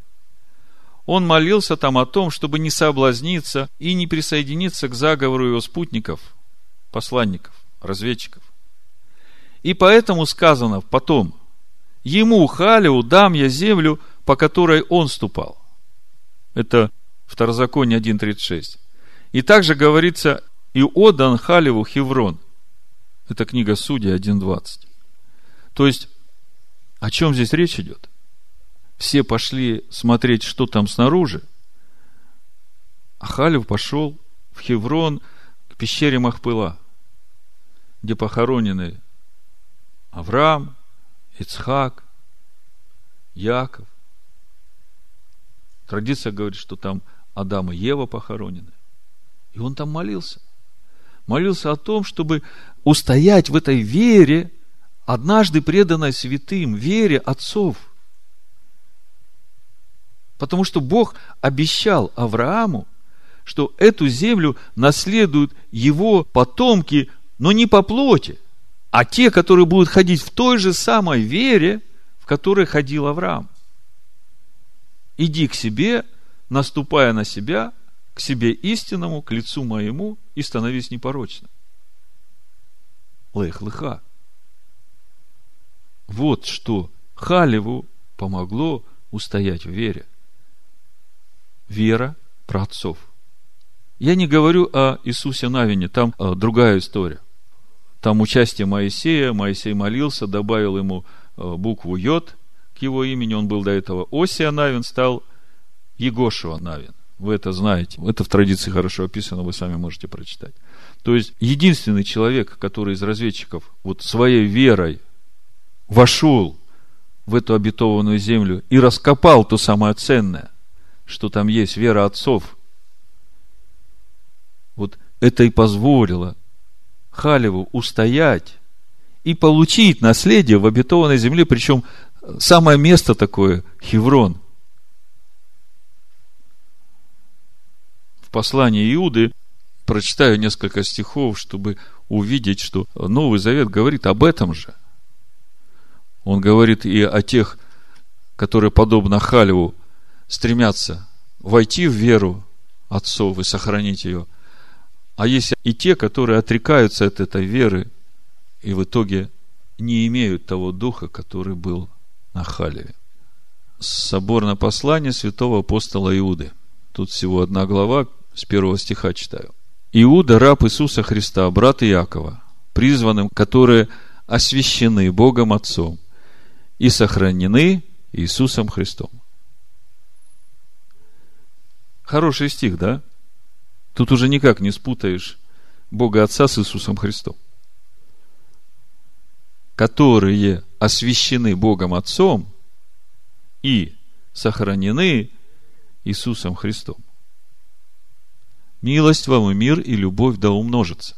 Он молился там о том, чтобы не соблазниться и не присоединиться к заговору его спутников, посланников, разведчиков. И поэтому сказано потом, ему, Халеву, дам я землю, по которой он ступал. Это Второзаконие 1.36. И также говорится, и отдан Халеву Хеврон. Это книга Судья 1.20. То есть, о чем здесь речь идет? Все пошли смотреть, что там снаружи, а Халев пошел в Хеврон к пещере Махпыла, где похоронены Авраам, Ицхак, Яков. Традиция говорит, что там Адам и Ева похоронены. И он там молился. Молился о том, чтобы устоять в этой вере, однажды преданной святым, вере отцов. Потому что Бог обещал Аврааму, что эту землю наследуют его потомки, но не по плоти, а те, которые будут ходить в той же самой вере, в которой ходил Авраам. Иди к себе, наступая на себя, к себе истинному, к лицу моему, и становись непорочным. Лех лыха. Вот что Халеву помогло устоять в вере. Вера праотцов. Я не говорю о Иисусе Навине, там а, другая история. Там участие Моисея, Моисей молился, добавил ему э, букву Йод его имени, он был до этого Осия Навин, стал Егошева Навин. Вы это знаете. Это в традиции хорошо описано, вы сами можете прочитать. То есть, единственный человек, который из разведчиков вот своей верой вошел в эту обетованную землю и раскопал то самое ценное, что там есть, вера отцов, вот это и позволило Халеву устоять и получить наследие в обетованной земле, причем самое место такое – Хеврон. В послании Иуды прочитаю несколько стихов, чтобы увидеть, что Новый Завет говорит об этом же. Он говорит и о тех, которые, подобно Халеву, стремятся войти в веру отцов и сохранить ее – а есть и те, которые отрекаются от этой веры и в итоге не имеют того духа, который был на Халеве. Соборное послание святого апостола Иуды. Тут всего одна глава, с первого стиха читаю. Иуда, раб Иисуса Христа, брат Иакова, призванным, которые освящены Богом Отцом и сохранены Иисусом Христом. Хороший стих, да? Тут уже никак не спутаешь Бога Отца с Иисусом Христом. Которые освящены Богом Отцом и сохранены Иисусом Христом. Милость вам и мир и любовь да умножится.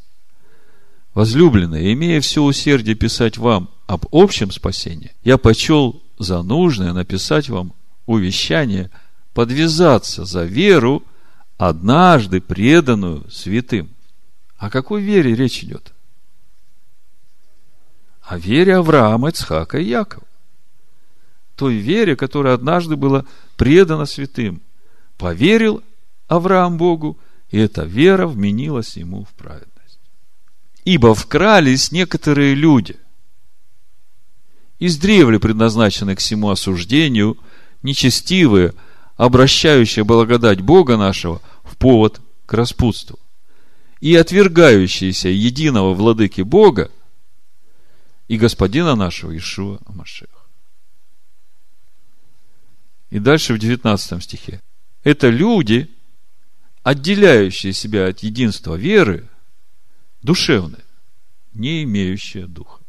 Возлюбленные, имея все усердие писать вам об общем спасении, я почел за нужное написать вам увещание подвязаться за веру, однажды преданную святым. О какой вере речь идет? О вере Авраама, Ицхака и Якова. той вере, которая однажды была предана святым. Поверил Авраам Богу, и эта вера вменилась ему в праведность. Ибо вкрались некоторые люди, издревле предназначены к всему осуждению, нечестивые, обращающие благодать Бога нашего в повод к распутству и отвергающиеся единого владыки Бога и Господина нашего Ишуа Амашеха. И дальше в 19 стихе. Это люди, отделяющие себя от единства веры, душевные, не имеющие духа.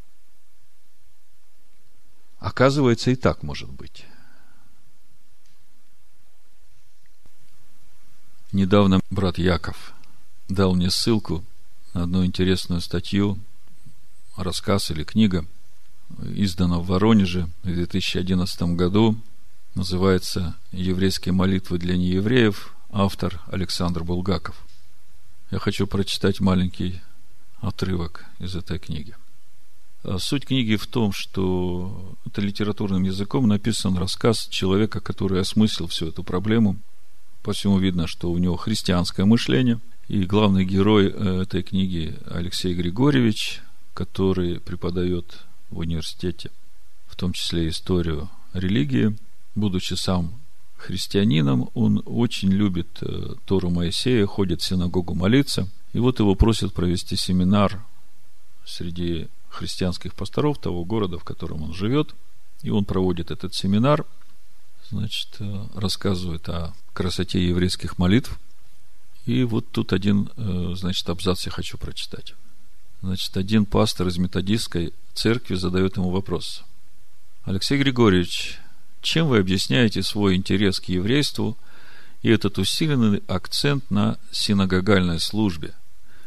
Оказывается, и так может быть. Недавно брат Яков дал мне ссылку на одну интересную статью, рассказ или книга, издана в Воронеже в 2011 году. Называется «Еврейские молитвы для неевреев», автор Александр Булгаков. Я хочу прочитать маленький отрывок из этой книги. А суть книги в том, что это литературным языком написан рассказ человека, который осмыслил всю эту проблему. По всему видно, что у него христианское мышление – и главный герой э, этой книги Алексей Григорьевич, который преподает в университете, в том числе историю религии, будучи сам христианином, он очень любит э, Тору Моисея, ходит в синагогу молиться. И вот его просят провести семинар среди христианских пасторов того города, в котором он живет. И он проводит этот семинар, значит, э, рассказывает о красоте еврейских молитв – и вот тут один, э, значит, абзац я хочу прочитать. Значит, один пастор из методистской церкви задает ему вопрос. Алексей Григорьевич, чем вы объясняете свой интерес к еврейству и этот усиленный акцент на синагогальной службе?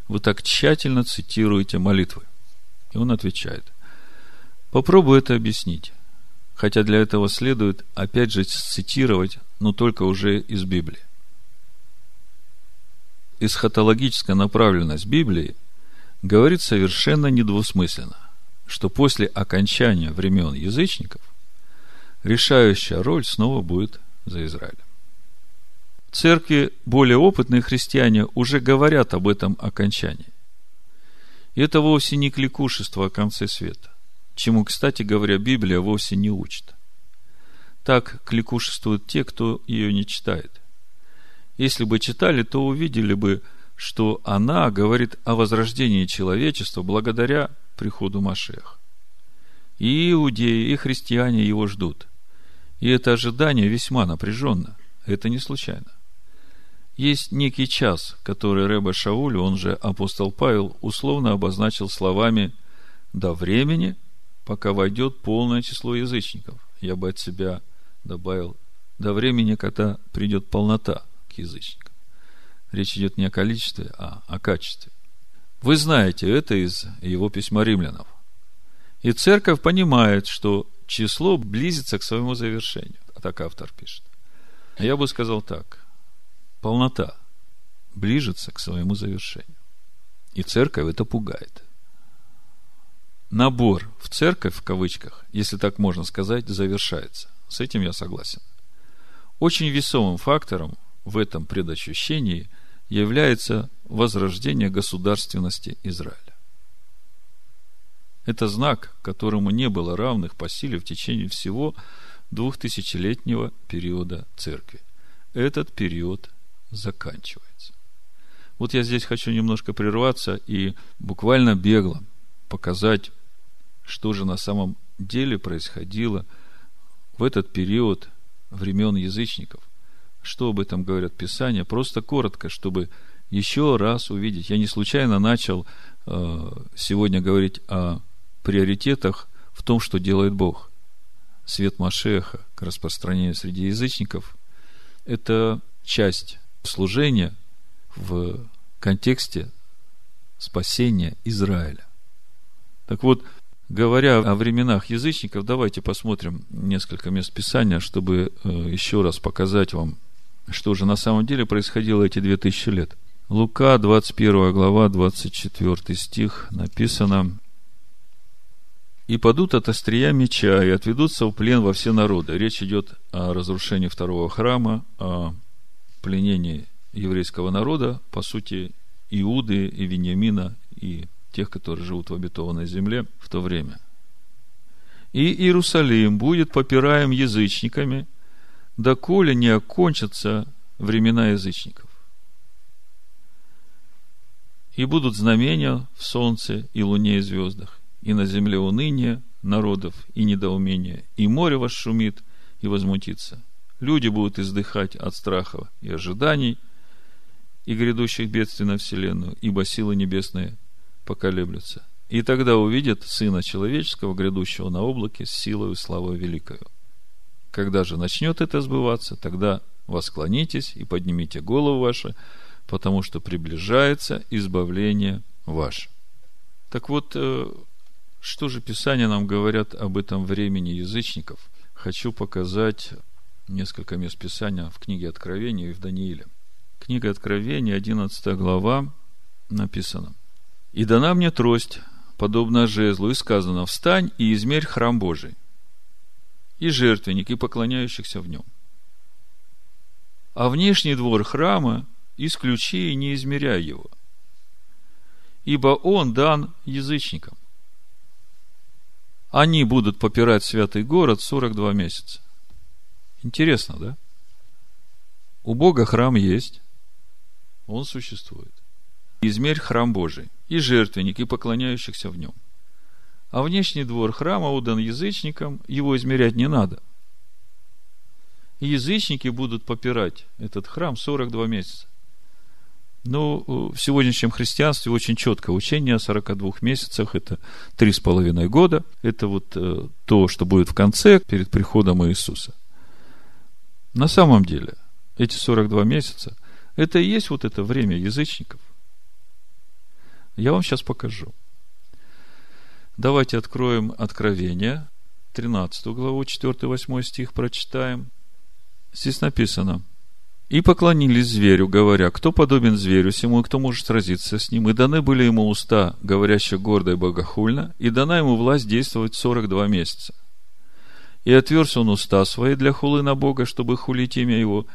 Вы так тщательно цитируете молитвы. И он отвечает. Попробую это объяснить. Хотя для этого следует, опять же, цитировать, но только уже из Библии эсхатологическая направленность Библии говорит совершенно недвусмысленно, что после окончания времен язычников решающая роль снова будет за Израилем. церкви более опытные христиане уже говорят об этом окончании. И это вовсе не кликушество о конце света, чему, кстати говоря, Библия вовсе не учит. Так кликушествуют те, кто ее не читает – если бы читали, то увидели бы, что она говорит о возрождении человечества благодаря приходу Машех. И иудеи, и христиане его ждут. И это ожидание весьма напряженно. Это не случайно. Есть некий час, который Рэба Шауль, он же апостол Павел, условно обозначил словами «до времени, пока войдет полное число язычников». Я бы от себя добавил «до времени, когда придет полнота» язычникам. Речь идет не о количестве, а о качестве. Вы знаете это из его письма римлянам. И церковь понимает, что число близится к своему завершению. А так автор пишет. Я бы сказал так. Полнота ближется к своему завершению. И церковь это пугает. Набор в церковь, в кавычках, если так можно сказать, завершается. С этим я согласен. Очень весомым фактором в этом предощущении является возрождение государственности Израиля. Это знак, которому не было равных по силе в течение всего двухтысячелетнего периода церкви. Этот период заканчивается. Вот я здесь хочу немножко прерваться и буквально бегло показать, что же на самом деле происходило в этот период времен язычников что об этом говорят Писания, просто коротко, чтобы еще раз увидеть. Я не случайно начал э, сегодня говорить о приоритетах в том, что делает Бог. Свет Машеха к распространению среди язычников – это часть служения в контексте спасения Израиля. Так вот, говоря о временах язычников, давайте посмотрим несколько мест Писания, чтобы э, еще раз показать вам что же на самом деле происходило эти две тысячи лет. Лука, 21 глава, 24 стих, написано и падут от острия меча, и отведутся в плен во все народы. Речь идет о разрушении второго храма, о пленении еврейского народа, по сути, Иуды и Вениамина, и тех, которые живут в обетованной земле в то время. И Иерусалим будет попираем язычниками, доколе не окончатся времена язычников. И будут знамения в солнце и луне и звездах, и на земле уныние народов и недоумение, и море вас шумит и возмутится. Люди будут издыхать от страха и ожиданий и грядущих бедствий на вселенную, ибо силы небесные поколеблются. И тогда увидят Сына Человеческого, грядущего на облаке, с силой и славой великою. Когда же начнет это сбываться, тогда восклонитесь и поднимите голову ваши, потому что приближается избавление ваше. Так вот, э, что же Писания нам говорят об этом времени язычников? Хочу показать несколько мест Писания в книге Откровения и в Данииле. Книга Откровения, 11 глава, написано. «И дана мне трость, подобно жезлу, и сказано, встань и измерь храм Божий, и жертвенник, и поклоняющихся в нем. А внешний двор храма исключи и не измеряй его, ибо он дан язычникам. Они будут попирать святый город 42 месяца. Интересно, да? У Бога храм есть, он существует. Измерь храм Божий, и жертвенник, и поклоняющихся в нем. А внешний двор храма удан язычникам, его измерять не надо. Язычники будут попирать этот храм 42 месяца. Но ну, в сегодняшнем христианстве очень четкое учение о 42 месяцах. Это три с половиной года. Это вот э, то, что будет в конце, перед приходом Иисуса. На самом деле, эти 42 месяца, это и есть вот это время язычников. Я вам сейчас покажу. Давайте откроем Откровение, 13 главу, 4-8 стих прочитаем. Здесь написано – и поклонились зверю, говоря, кто подобен зверю сему, и кто может сразиться с ним. И даны были ему уста, говорящие гордо и богохульно, и дана ему власть действовать сорок два месяца. И отверз он уста свои для хулы на Бога, чтобы хулить имя его,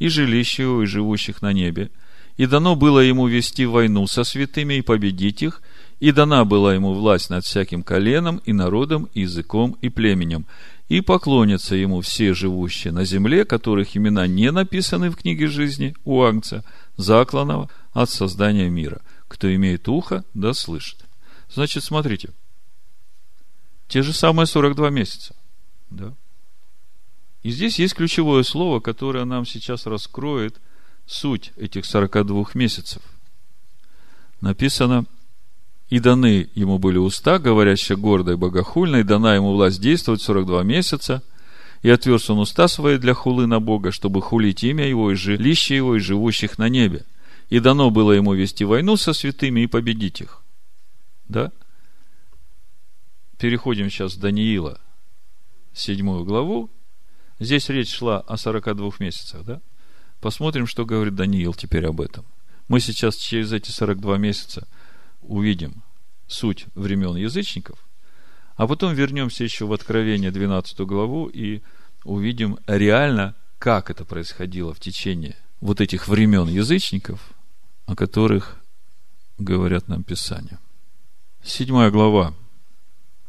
и жилище его, и живущих на небе. И дано было ему вести войну со святыми и победить их, и дана была ему власть над всяким коленом, и народом, и языком, и племенем и поклонятся ему все живущие на земле, которых имена не написаны в книге жизни у Агнца, закланного от создания мира. Кто имеет ухо, да слышит. Значит, смотрите, те же самые 42 месяца. Да? И здесь есть ключевое слово, которое нам сейчас раскроет суть этих 42 месяцев. Написано – и даны ему были уста, говорящие гордо и богохульно, и дана ему власть действовать 42 месяца, и отверз он уста свои для хулы на Бога, чтобы хулить имя его и жилище его и живущих на небе. И дано было ему вести войну со святыми и победить их. Да? Переходим сейчас в Даниила, седьмую главу. Здесь речь шла о 42 месяцах, да? Посмотрим, что говорит Даниил теперь об этом. Мы сейчас через эти 42 месяца – увидим суть времен язычников, а потом вернемся еще в Откровение 12 главу и увидим реально, как это происходило в течение вот этих времен язычников, о которых говорят нам Писания. Седьмая глава,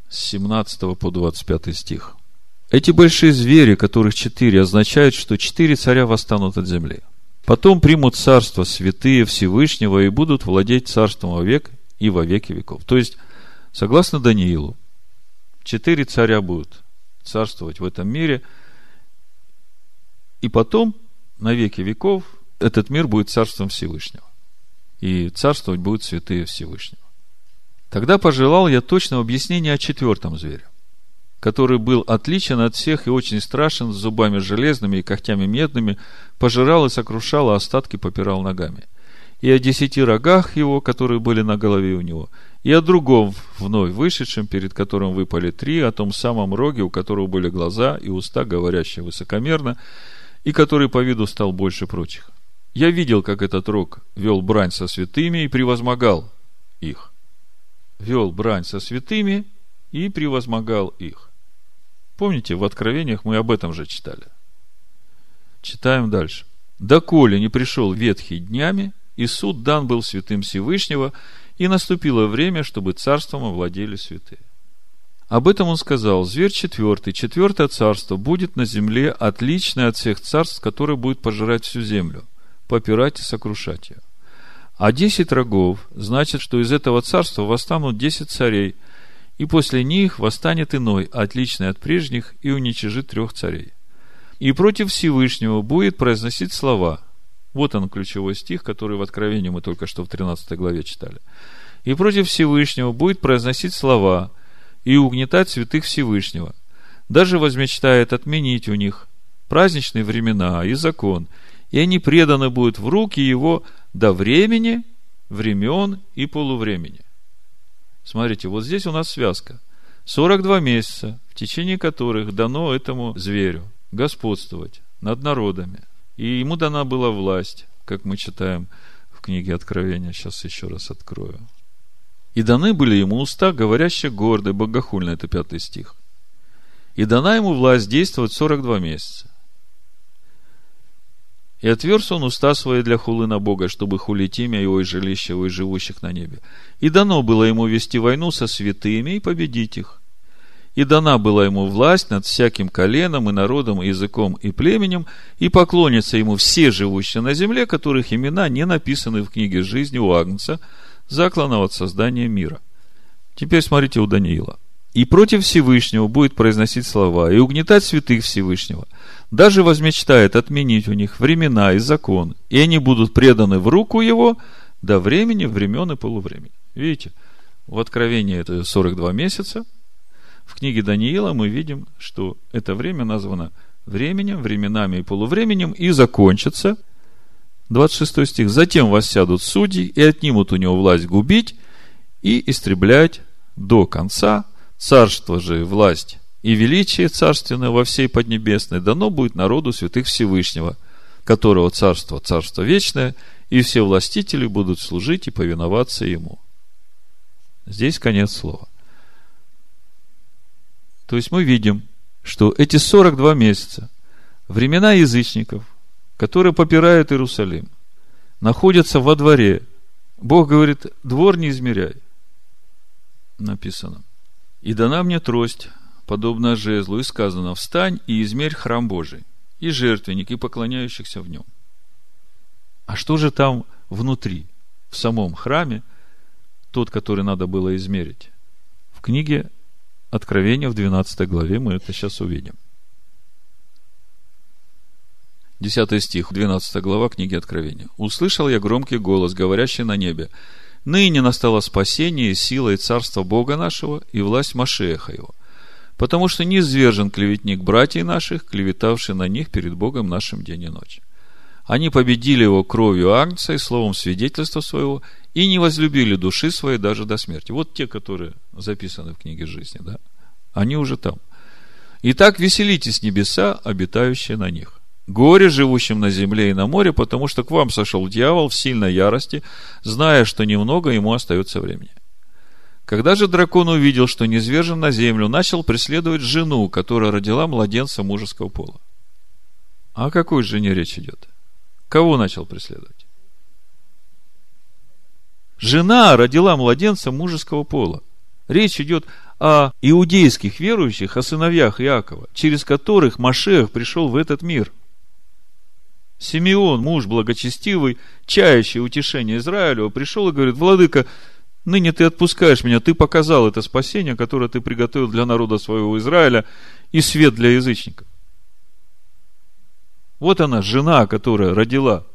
с 17 по 25 стих. Эти большие звери, которых четыре, означают, что четыре царя восстанут от земли. Потом примут царство святые Всевышнего и будут владеть царством вовек и во веки веков. То есть, согласно Даниилу, четыре царя будут царствовать в этом мире, и потом, на веки веков, этот мир будет царством Всевышнего. И царствовать будут святые Всевышнего. Тогда пожелал я точного объяснения о четвертом звере, который был отличен от всех и очень страшен, с зубами железными и когтями медными, пожирал и сокрушал, а остатки попирал ногами – и о десяти рогах его, которые были на голове у него, и о другом вновь вышедшем, перед которым выпали три, о том самом роге, у которого были глаза и уста, говорящие высокомерно, и который по виду стал больше прочих. Я видел, как этот рог вел брань со святыми и превозмогал их. Вел брань со святыми и превозмогал их. Помните, в Откровениях мы об этом же читали. Читаем дальше. «Доколе не пришел ветхий днями, и суд дан был святым Всевышнего, и наступило время, чтобы царством овладели святые». Об этом он сказал, зверь четвертый, четвертое царство будет на земле отличное от всех царств, которое будет пожирать всю землю, попирать и сокрушать ее. А десять рогов значит, что из этого царства восстанут десять царей, и после них восстанет иной, отличный от прежних, и уничижит трех царей. И против Всевышнего будет произносить слова. Вот он ключевой стих, который в Откровении мы только что в 13 главе читали. И против Всевышнего будет произносить слова – и угнетать святых Всевышнего. Даже возмечтает отменить у них праздничные времена и закон, и они преданы будут в руки его до времени, времен и полувремени. Смотрите, вот здесь у нас связка. 42 месяца, в течение которых дано этому зверю господствовать над народами. И ему дана была власть, как мы читаем в книге Откровения. Сейчас еще раз открою. И даны были ему уста, говорящие гордо богохульно, это пятый стих. И дана ему власть действовать 42 месяца. И отверз он уста свои для хулы на Бога, чтобы хулить имя его и жилище его и живущих на небе. И дано было ему вести войну со святыми и победить их. И дана была ему власть над всяким коленом и народом, и языком и племенем, и поклонятся ему все живущие на земле, которых имена не написаны в книге жизни у Агнца – заклана от создания мира. Теперь смотрите у Даниила. И против Всевышнего будет произносить слова, и угнетать святых Всевышнего. Даже возмечтает отменить у них времена и законы, и они будут преданы в руку его до времени, времен и полувремени. Видите, в Откровении это 42 месяца. В книге Даниила мы видим, что это время названо временем, временами и полувременем, и закончится – 26 стих. Затем воссядут судьи и отнимут у него власть губить и истреблять до конца. Царство же, власть и величие царственное во всей Поднебесной дано будет народу святых Всевышнего, которого царство, царство вечное, и все властители будут служить и повиноваться ему. Здесь конец слова. То есть мы видим, что эти 42 месяца, времена язычников, которые попирают Иерусалим, находятся во дворе. Бог говорит, двор не измеряй. Написано. И дана мне трость, подобно жезлу, и сказано, встань и измерь храм Божий, и жертвенник, и поклоняющихся в нем. А что же там внутри, в самом храме, тот, который надо было измерить? В книге Откровения в 12 главе мы это сейчас увидим. 10 стих, 12 глава книги Откровения. «Услышал я громкий голос, говорящий на небе, Ныне настало спасение, сила и царство Бога нашего и власть Машеха его. Потому что не извержен клеветник братьев наших, клеветавший на них перед Богом нашим день и ночь. Они победили его кровью Агнца и словом свидетельства своего, и не возлюбили души своей даже до смерти. Вот те, которые записаны в книге жизни, да? Они уже там. Итак, веселитесь небеса, обитающие на них. Горе живущим на земле и на море, потому что к вам сошел дьявол в сильной ярости, зная, что немного ему остается времени. Когда же дракон увидел, что низвержен на землю, начал преследовать жену, которая родила младенца мужеского пола. О какой жене речь идет? Кого начал преследовать? Жена родила младенца мужеского пола. Речь идет о иудейских верующих, о сыновьях Иакова, через которых Машех пришел в этот мир – Симеон, муж благочестивый, чающий утешение Израилю, пришел и говорит, Владыка, ныне ты отпускаешь меня, ты показал это спасение, которое ты приготовил для народа своего Израиля и свет для язычников. Вот она, жена, которая родила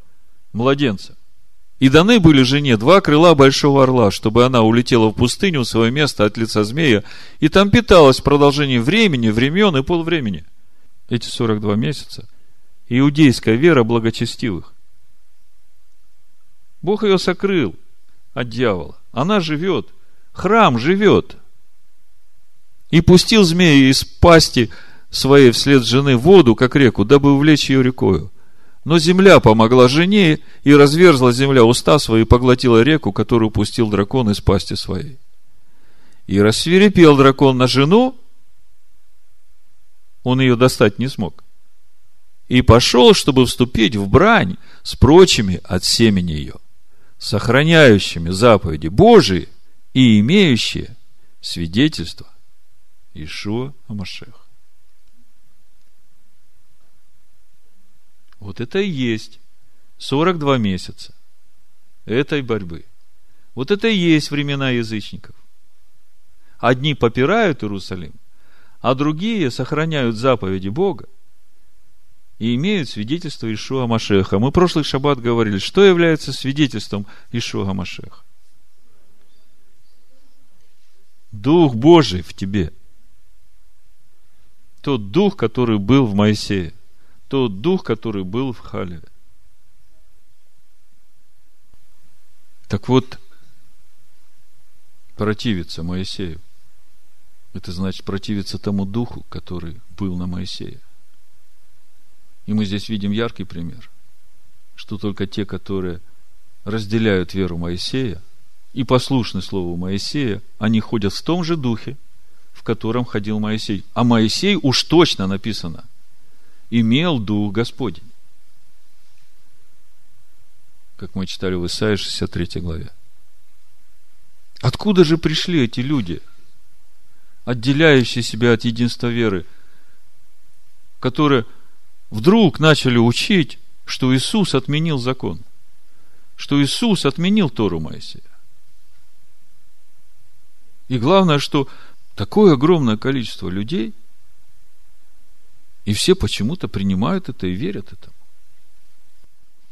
младенца. И даны были жене два крыла большого орла, чтобы она улетела в пустыню в свое место от лица змея, и там питалась в продолжении времени, времен и полвремени. Эти 42 месяца – иудейская вера благочестивых. Бог ее сокрыл от дьявола. Она живет. Храм живет. И пустил змея из пасти своей вслед жены воду, как реку, дабы увлечь ее рекою. Но земля помогла жене, и разверзла земля уста свои, и поглотила реку, которую пустил дракон из пасти своей. И рассверепел дракон на жену, он ее достать не смог. И пошел, чтобы вступить в брань с прочими от семени ее, сохраняющими заповеди Божии и имеющие свидетельство Ишуа Амашех. Вот это и есть 42 месяца этой борьбы. Вот это и есть времена язычников. Одни попирают Иерусалим, а другие сохраняют заповеди Бога и имеют свидетельство Ишуа Машеха. Мы прошлый шаббат говорили, что является свидетельством Ишуа Машеха. Дух Божий в тебе. Тот дух, который был в Моисее. Тот дух, который был в Халеве. Так вот, противиться Моисею. Это значит противиться тому духу, который был на Моисее. И мы здесь видим яркий пример, что только те, которые разделяют веру Моисея и послушны слову Моисея, они ходят в том же духе, в котором ходил Моисей. А Моисей уж точно написано, имел дух Господень. Как мы читали в Исаии 63 главе. Откуда же пришли эти люди, отделяющие себя от единства веры, которые вдруг начали учить, что Иисус отменил закон, что Иисус отменил Тору Моисея. И главное, что такое огромное количество людей, и все почему-то принимают это и верят этому.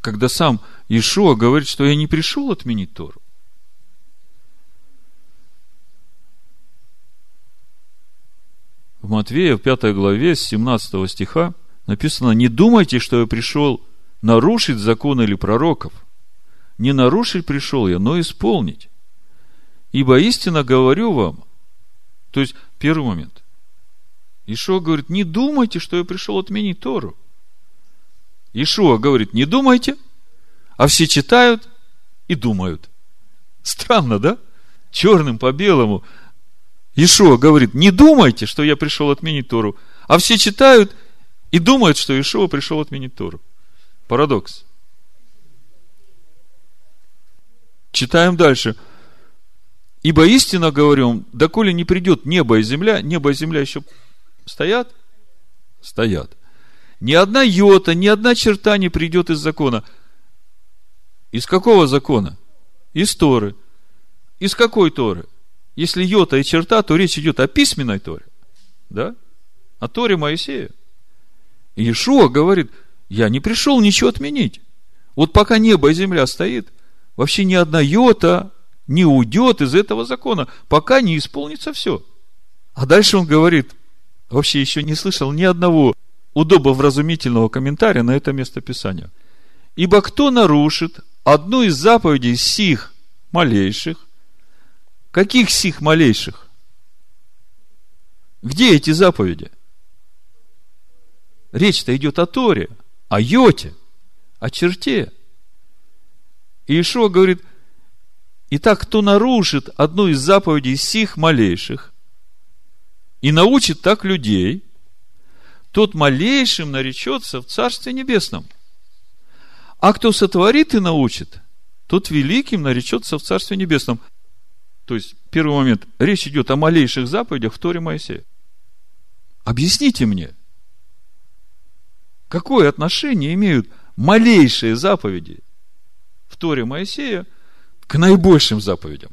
Когда сам Ишуа говорит, что я не пришел отменить Тору. В Матвея, в пятой главе, с 17 стиха, написано, не думайте, что я пришел нарушить закон или пророков. Не нарушить пришел я, но исполнить. Ибо истинно говорю вам, то есть первый момент. Ишуа говорит, не думайте, что я пришел отменить Тору. Ишуа говорит, не думайте, а все читают и думают. Странно, да? Черным по белому. Ишуа говорит, не думайте, что я пришел отменить Тору, а все читают и думают, что Ишуа пришел отменить Тору. Парадокс. Читаем дальше. Ибо истинно говорю, доколе не придет небо и земля, небо и земля еще стоят? Стоят. Ни одна йота, ни одна черта не придет из закона. Из какого закона? Из Торы. Из какой Торы? Если йота и черта, то речь идет о письменной Торе. Да? О Торе Моисея. Иешуа говорит, я не пришел ничего отменить. Вот пока небо и земля стоит, вообще ни одна йота не уйдет из этого закона, пока не исполнится все. А дальше он говорит, вообще еще не слышал ни одного удобовразумительного комментария на это место Писания. Ибо кто нарушит одну из заповедей сих малейших, каких сих малейших? Где эти заповеди? Речь-то идет о Торе, о Йоте, о черте. И Ишуа говорит, Итак, кто нарушит одну из заповедей сих малейших и научит так людей, тот малейшим наречется в Царстве Небесном. А кто сотворит и научит, тот великим наречется в Царстве Небесном. То есть, первый момент, речь идет о малейших заповедях в Торе Моисея. Объясните мне, какое отношение имеют малейшие заповеди в Торе Моисея к наибольшим заповедям?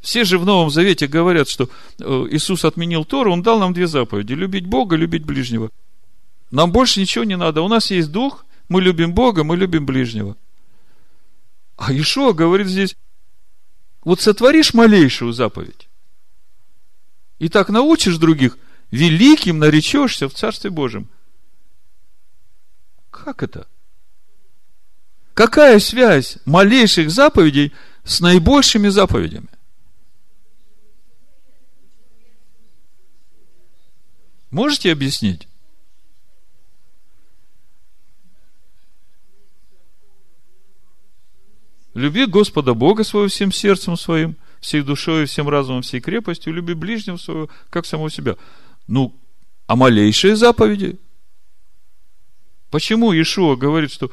Все же в Новом Завете говорят, что э, Иисус отменил Тору, Он дал нам две заповеди. Любить Бога, любить ближнего. Нам больше ничего не надо. У нас есть Дух, мы любим Бога, мы любим ближнего. А Ишуа говорит здесь, вот сотворишь малейшую заповедь, и так научишь других, великим наречешься в Царстве Божьем. Как это? Какая связь малейших заповедей с наибольшими заповедями? Можете объяснить? Люби Господа Бога своего всем сердцем своим, всей душой, всем разумом, всей крепостью, люби ближнего своего, как самого себя. Ну, а малейшие заповеди? Почему Иешуа говорит, что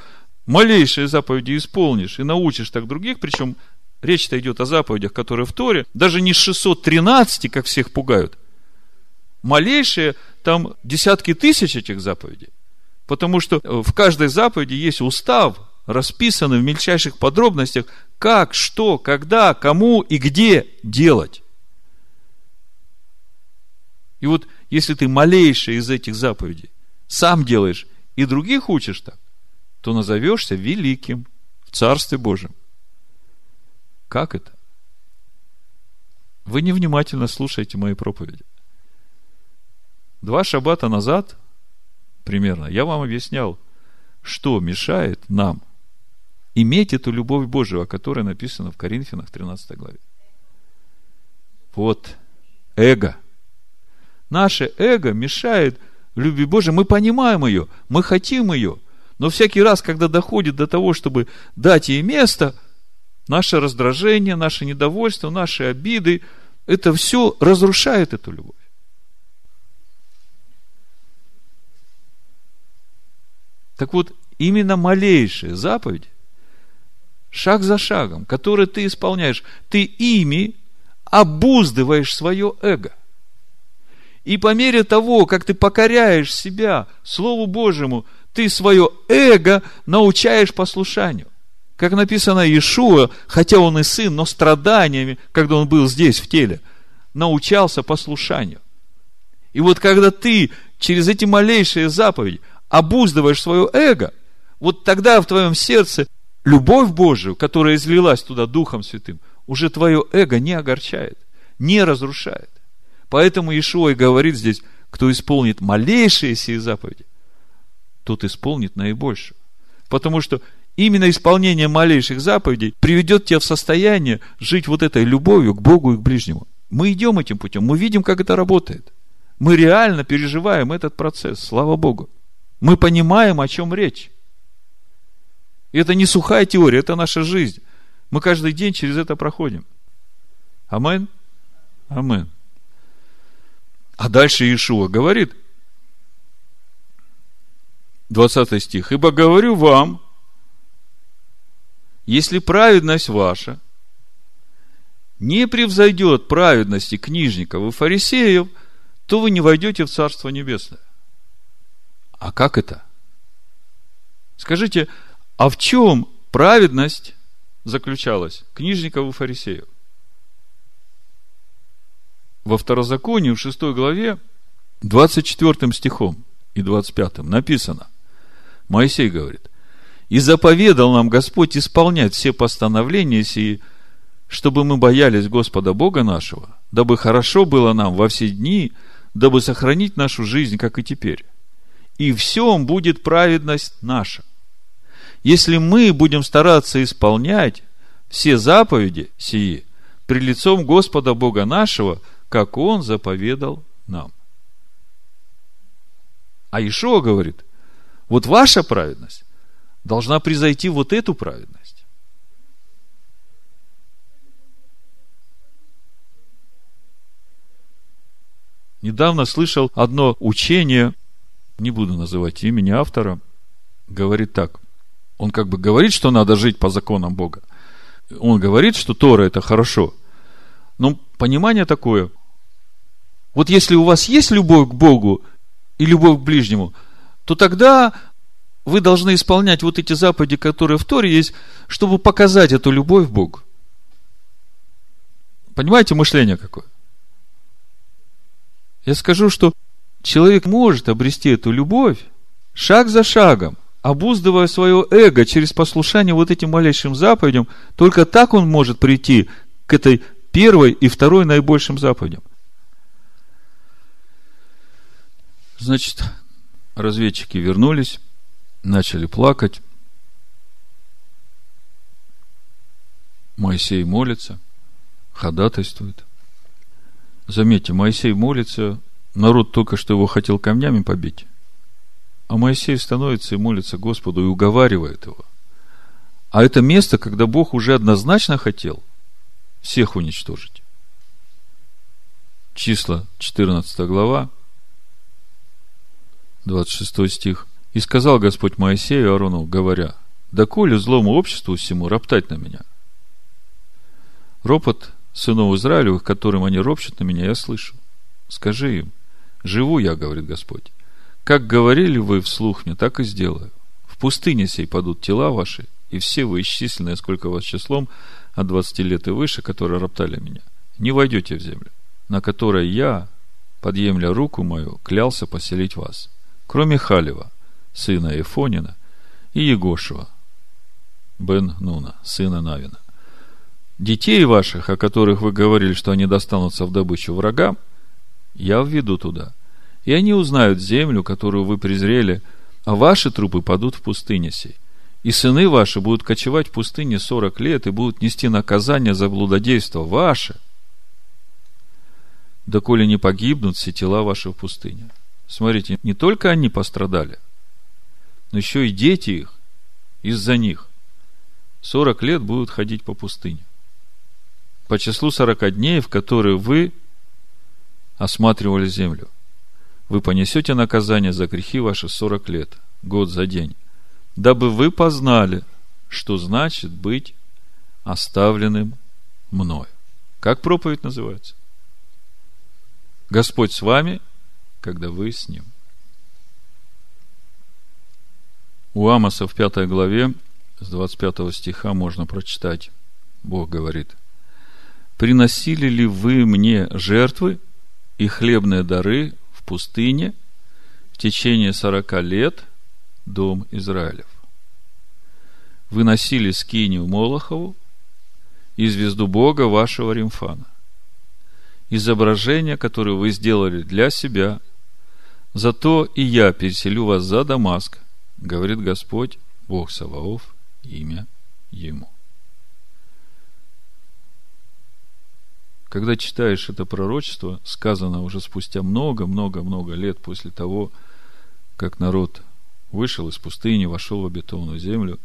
малейшие заповеди исполнишь и научишь так других, причем речь-то идет о заповедях, которые в Торе, даже не 613, как всех пугают. Малейшие, там десятки тысяч этих заповедей. Потому что в каждой заповеди есть устав, расписанный в мельчайших подробностях, как, что, когда, кому и где делать. И вот если ты малейший из этих заповедей сам делаешь и других учишь так, то назовешься великим в Царстве Божьем. Как это? Вы невнимательно слушаете мои проповеди. Два шаббата назад, примерно, я вам объяснял, что мешает нам иметь эту любовь Божию, о которой написано в Коринфянах 13 главе. Вот, эго. Наше эго мешает любви Божией. Мы понимаем ее, мы хотим ее. Но всякий раз, когда доходит до того, чтобы дать ей место, наше раздражение, наше недовольство, наши обиды, это все разрушает эту любовь. Так вот, именно малейшие заповеди, шаг за шагом, которые ты исполняешь, ты ими обуздываешь свое эго. И по мере того, как ты покоряешь себя Слову Божьему, ты свое эго научаешь послушанию. Как написано Иешуа, хотя он и сын, но страданиями, когда он был здесь в теле, научался послушанию. И вот когда ты через эти малейшие заповеди обуздываешь свое эго, вот тогда в твоем сердце любовь Божию, которая излилась туда Духом Святым, уже твое эго не огорчает, не разрушает. Поэтому Иешуа и говорит здесь, кто исполнит малейшие сии заповеди, тот исполнит наибольшую. Потому что именно исполнение малейших заповедей приведет тебя в состояние жить вот этой любовью к Богу и к ближнему. Мы идем этим путем, мы видим, как это работает. Мы реально переживаем этот процесс, слава Богу. Мы понимаем, о чем речь. И это не сухая теория, это наша жизнь. Мы каждый день через это проходим. Амен? Амен. А дальше Иешуа говорит, 20 стих, «Ибо говорю вам, если праведность ваша не превзойдет праведности книжников и фарисеев, то вы не войдете в Царство Небесное. А как это? Скажите, а в чем праведность заключалась книжников и фарисеев? Во второзаконии, в 6 главе, 24 стихом и 25 написано, Моисей говорит, «И заповедал нам Господь исполнять все постановления сии, чтобы мы боялись Господа Бога нашего, дабы хорошо было нам во все дни, дабы сохранить нашу жизнь, как и теперь. И всем будет праведность наша. Если мы будем стараться исполнять все заповеди сии при лицом Господа Бога нашего, как Он заповедал нам. А Ишуа говорит, вот ваша праведность должна превзойти вот эту праведность. Недавно слышал одно учение, не буду называть имени автора, говорит так. Он как бы говорит, что надо жить по законам Бога. Он говорит, что Тора это хорошо. Но понимание такое. Вот если у вас есть любовь к Богу и любовь к ближнему, то тогда вы должны исполнять вот эти заповеди, которые в Торе есть, чтобы показать эту любовь к Богу. Понимаете мышление какое? Я скажу, что человек может обрести эту любовь шаг за шагом, обуздывая свое эго через послушание вот этим малейшим заповедям, только так он может прийти к этой первой и второй наибольшим заповедям. Значит, разведчики вернулись, начали плакать. Моисей молится, ходатайствует. Заметьте, Моисей молится, народ только что его хотел камнями побить. А Моисей становится и молится Господу и уговаривает его. А это место, когда Бог уже однозначно хотел, всех уничтожить. Числа, 14 глава, 26 стих. «И сказал Господь Моисею Аарону, говоря, да коли злому обществу всему роптать на меня. Ропот сынов Израилевых, которым они ропщут на меня, я слышу. Скажи им, живу я, говорит Господь. Как говорили вы вслух мне, так и сделаю. В пустыне сей падут тела ваши, и все вы исчисленные, сколько вас числом, от двадцати лет и выше, которые роптали меня, не войдете в землю, на которой я, подъемля руку мою, клялся поселить вас, кроме Халева, сына Ефонина, и Егошева, Бен Нуна, сына Навина. Детей ваших, о которых вы говорили, что они достанутся в добычу врагам, я введу туда. И они узнают землю, которую вы презрели, а ваши трупы падут в пустыне сей. И сыны ваши будут кочевать в пустыне сорок лет и будут нести наказание за блудодейство ваше. Доколе не погибнут все тела ваши в пустыне. Смотрите, не только они пострадали, но еще и дети их из-за них. Сорок лет будут ходить по пустыне. По числу сорока дней, в которые вы осматривали землю. Вы понесете наказание за грехи ваши сорок лет, год за день, дабы вы познали, что значит быть оставленным мною. Как проповедь называется? Господь с вами, когда вы с Ним. У Амоса в пятой главе с 25 стиха можно прочитать. Бог говорит, «Приносили ли вы мне жертвы и хлебные дары в пустыне в течение сорока лет, дом Израилев? Вы носили скинию Молохову и звезду Бога вашего Римфана, изображение, которое вы сделали для себя, зато и я переселю вас за Дамаск, говорит Господь, Бог Саваоф, имя Ему. Когда читаешь это пророчество, сказано уже спустя много-много-много лет после того, как народ вышел из пустыни, вошел в обетованную землю,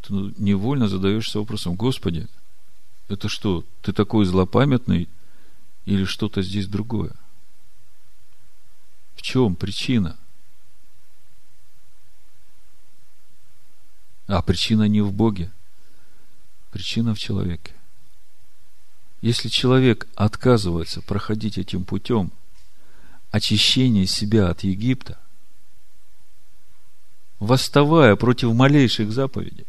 то невольно задаешься вопросом, Господи, это что, ты такой злопамятный или что-то здесь другое? В чем причина? А причина не в Боге. Причина в человеке. Если человек отказывается проходить этим путем очищения себя от Египта, восставая против малейших заповедей,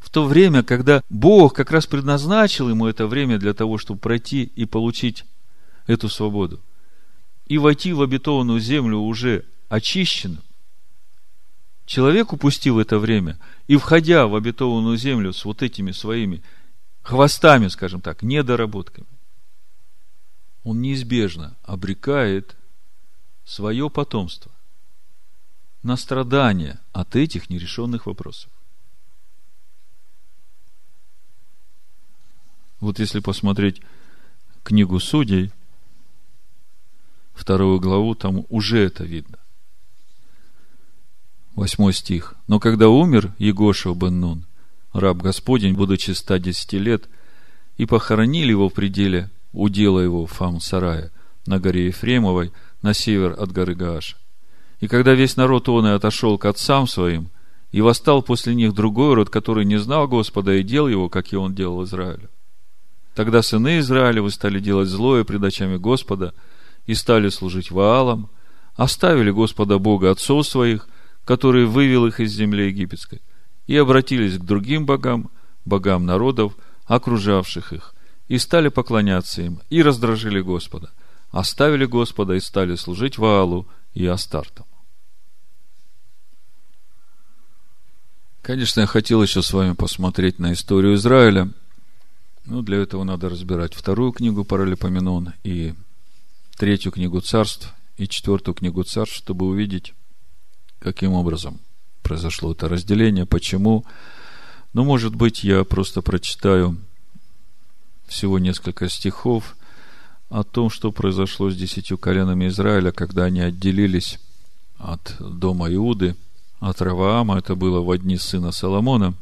в то время, когда Бог как раз предназначил ему это время для того, чтобы пройти и получить эту свободу, и войти в обетованную землю уже очищенным, Человек упустил это время и, входя в обетованную землю с вот этими своими хвостами, скажем так, недоработками, он неизбежно обрекает свое потомство на страдания от этих нерешенных вопросов. Вот если посмотреть книгу судей, вторую главу, там уже это видно. Восьмой стих. Но когда умер Егошев бен Нун, раб Господень, будучи 110 лет, и похоронили его в пределе удела его Фам Сарая на горе Ефремовой, на север от горы Гааша. И когда весь народ он и отошел к отцам своим, и восстал после них другой род, который не знал Господа и дел его, как и он делал Израилю. Тогда сыны Израилевы стали делать злое пред очами Господа и стали служить Ваалам, оставили Господа Бога отцов своих который вывел их из земли египетской, и обратились к другим богам, богам народов, окружавших их, и стали поклоняться им, и раздражили Господа, оставили Господа и стали служить Ваалу и Астартам. Конечно, я хотел еще с вами посмотреть на историю Израиля, но для этого надо разбирать вторую книгу Паралипоменон и третью книгу царств и четвертую книгу царств, чтобы увидеть, каким образом произошло это разделение, почему. Ну, может быть, я просто прочитаю всего несколько стихов о том, что произошло с десятью коленами Израиля, когда они отделились от дома Иуды, от Раваама, это было в одни сына Соломона,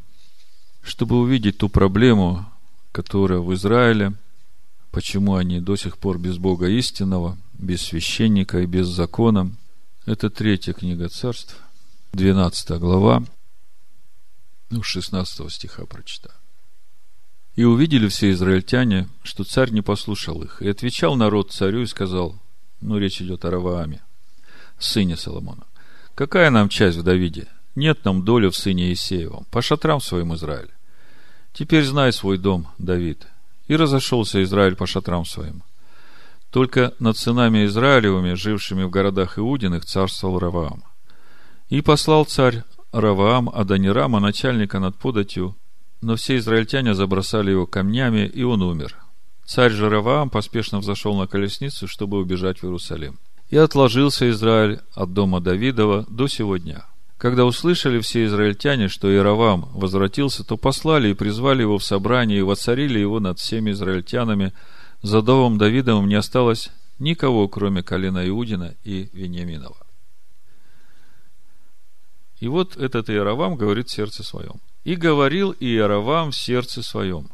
чтобы увидеть ту проблему, которая в Израиле, почему они до сих пор без Бога истинного, без священника и без закона. Это третья книга царств, 12 глава, ну, 16 стиха прочитаю. И увидели все израильтяне, что царь не послушал их. И отвечал народ царю и сказал, ну, речь идет о Равааме, сыне Соломона. Какая нам часть в Давиде? Нет нам доли в сыне Исеевом, по шатрам своим Израиль. Теперь знай свой дом, Давид. И разошелся Израиль по шатрам своим. Только над сынами Израилевыми, жившими в городах Иудиных, царствовал Раваам. И послал царь Раваам Адонирама, начальника над податью, но все израильтяне забросали его камнями, и он умер. Царь же Раваам поспешно взошел на колесницу, чтобы убежать в Иерусалим. И отложился Израиль от дома Давидова до сего дня. Когда услышали все израильтяне, что Иеровам возвратился, то послали и призвали его в собрание и воцарили его над всеми израильтянами. За домом Давидовым не осталось никого, кроме колена Иудина и Вениаминова. И вот этот Иеровам говорит в сердце своем – и говорил Иеровам в сердце своем.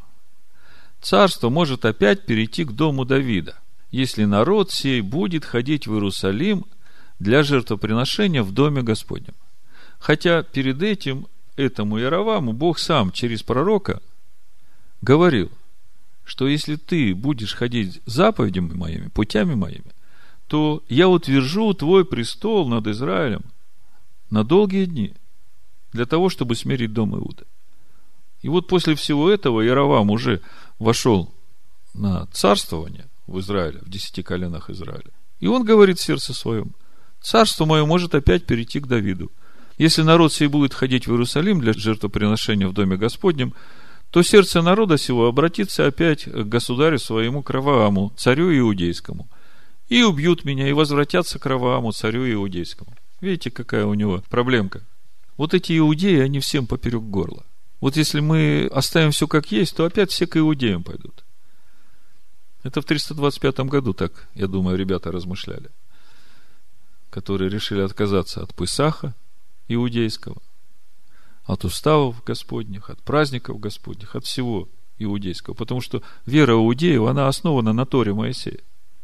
Царство может опять перейти к дому Давида, если народ сей будет ходить в Иерусалим для жертвоприношения в доме Господнем. Хотя перед этим этому Иероваму Бог сам через пророка говорил, что если ты будешь ходить заповедями моими, путями моими, то я утвержу твой престол над Израилем на долгие дни – для того, чтобы смирить дом Иуды. И вот после всего этого Яровам уже вошел на царствование в Израиле, в десяти коленах Израиля. И он говорит в сердце своем, царство мое может опять перейти к Давиду. Если народ сей будет ходить в Иерусалим для жертвоприношения в Доме Господнем, то сердце народа сего обратится опять к государю своему Кравааму, царю иудейскому, и убьют меня, и возвратятся к Кравааму, царю иудейскому. Видите, какая у него проблемка? Вот эти иудеи, они всем поперек горла. Вот если мы оставим все как есть, то опять все к иудеям пойдут. Это в 325 году так, я думаю, ребята размышляли, которые решили отказаться от Пысаха иудейского, от уставов Господних, от праздников Господних, от всего иудейского. Потому что вера иудеев, она основана на Торе Моисея,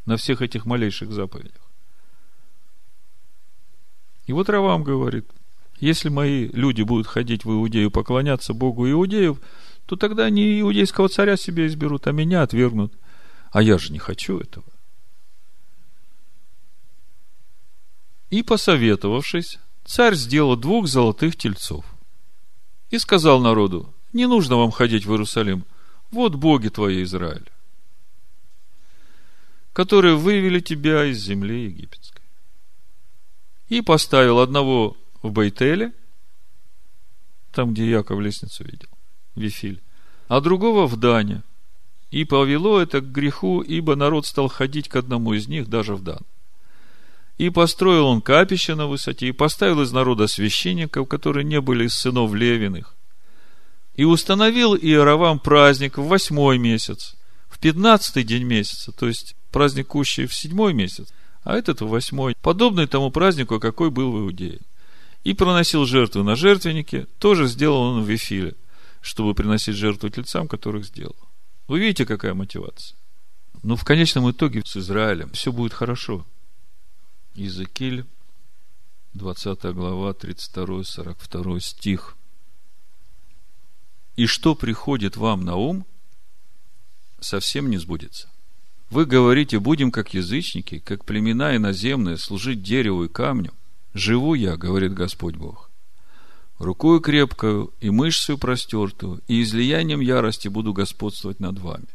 на всех этих малейших заповедях. И вот Равам говорит – если мои люди будут ходить в Иудею, поклоняться Богу иудеев, то тогда они иудейского царя себе изберут, а меня отвергнут. А я же не хочу этого. И, посоветовавшись, царь сделал двух золотых тельцов. И сказал народу, не нужно вам ходить в Иерусалим, вот боги твои, Израиль, которые вывели тебя из земли египетской. И поставил одного в Бейтеле, там, где Яков лестницу видел, Вифиль, а другого в Дане. И повело это к греху, ибо народ стал ходить к одному из них даже в Дан. И построил он капище на высоте, и поставил из народа священников, которые не были из сынов Левиных. И установил Иеровам праздник в восьмой месяц, в пятнадцатый день месяца, то есть праздник кущий в седьмой месяц, а этот в восьмой, подобный тому празднику, какой был в Иудее и проносил жертвы на жертвеннике, тоже сделал он в Вифиле, чтобы приносить жертву тельцам, которых сделал. Вы видите, какая мотивация? Но ну, в конечном итоге с Израилем все будет хорошо. Иезекииль, 20 глава, 32-42 стих. И что приходит вам на ум, совсем не сбудется. Вы говорите, будем как язычники, как племена иноземные, служить дереву и камню – Живу я, говорит Господь Бог, рукою крепкою и мышцей простертую, и излиянием ярости буду господствовать над вами.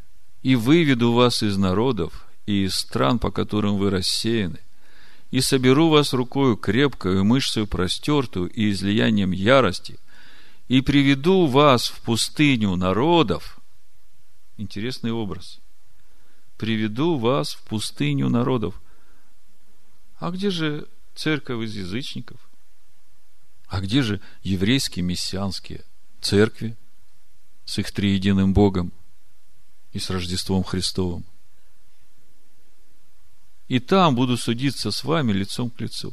И выведу вас из народов и из стран, по которым вы рассеяны, и соберу вас рукою крепкою и мышцей простертую и излиянием ярости, и приведу вас в пустыню народов. Интересный образ. Приведу вас в пустыню народов. А где же церковь из язычников. А где же еврейские мессианские церкви с их триединым Богом и с Рождеством Христовым? И там буду судиться с вами лицом к лицу,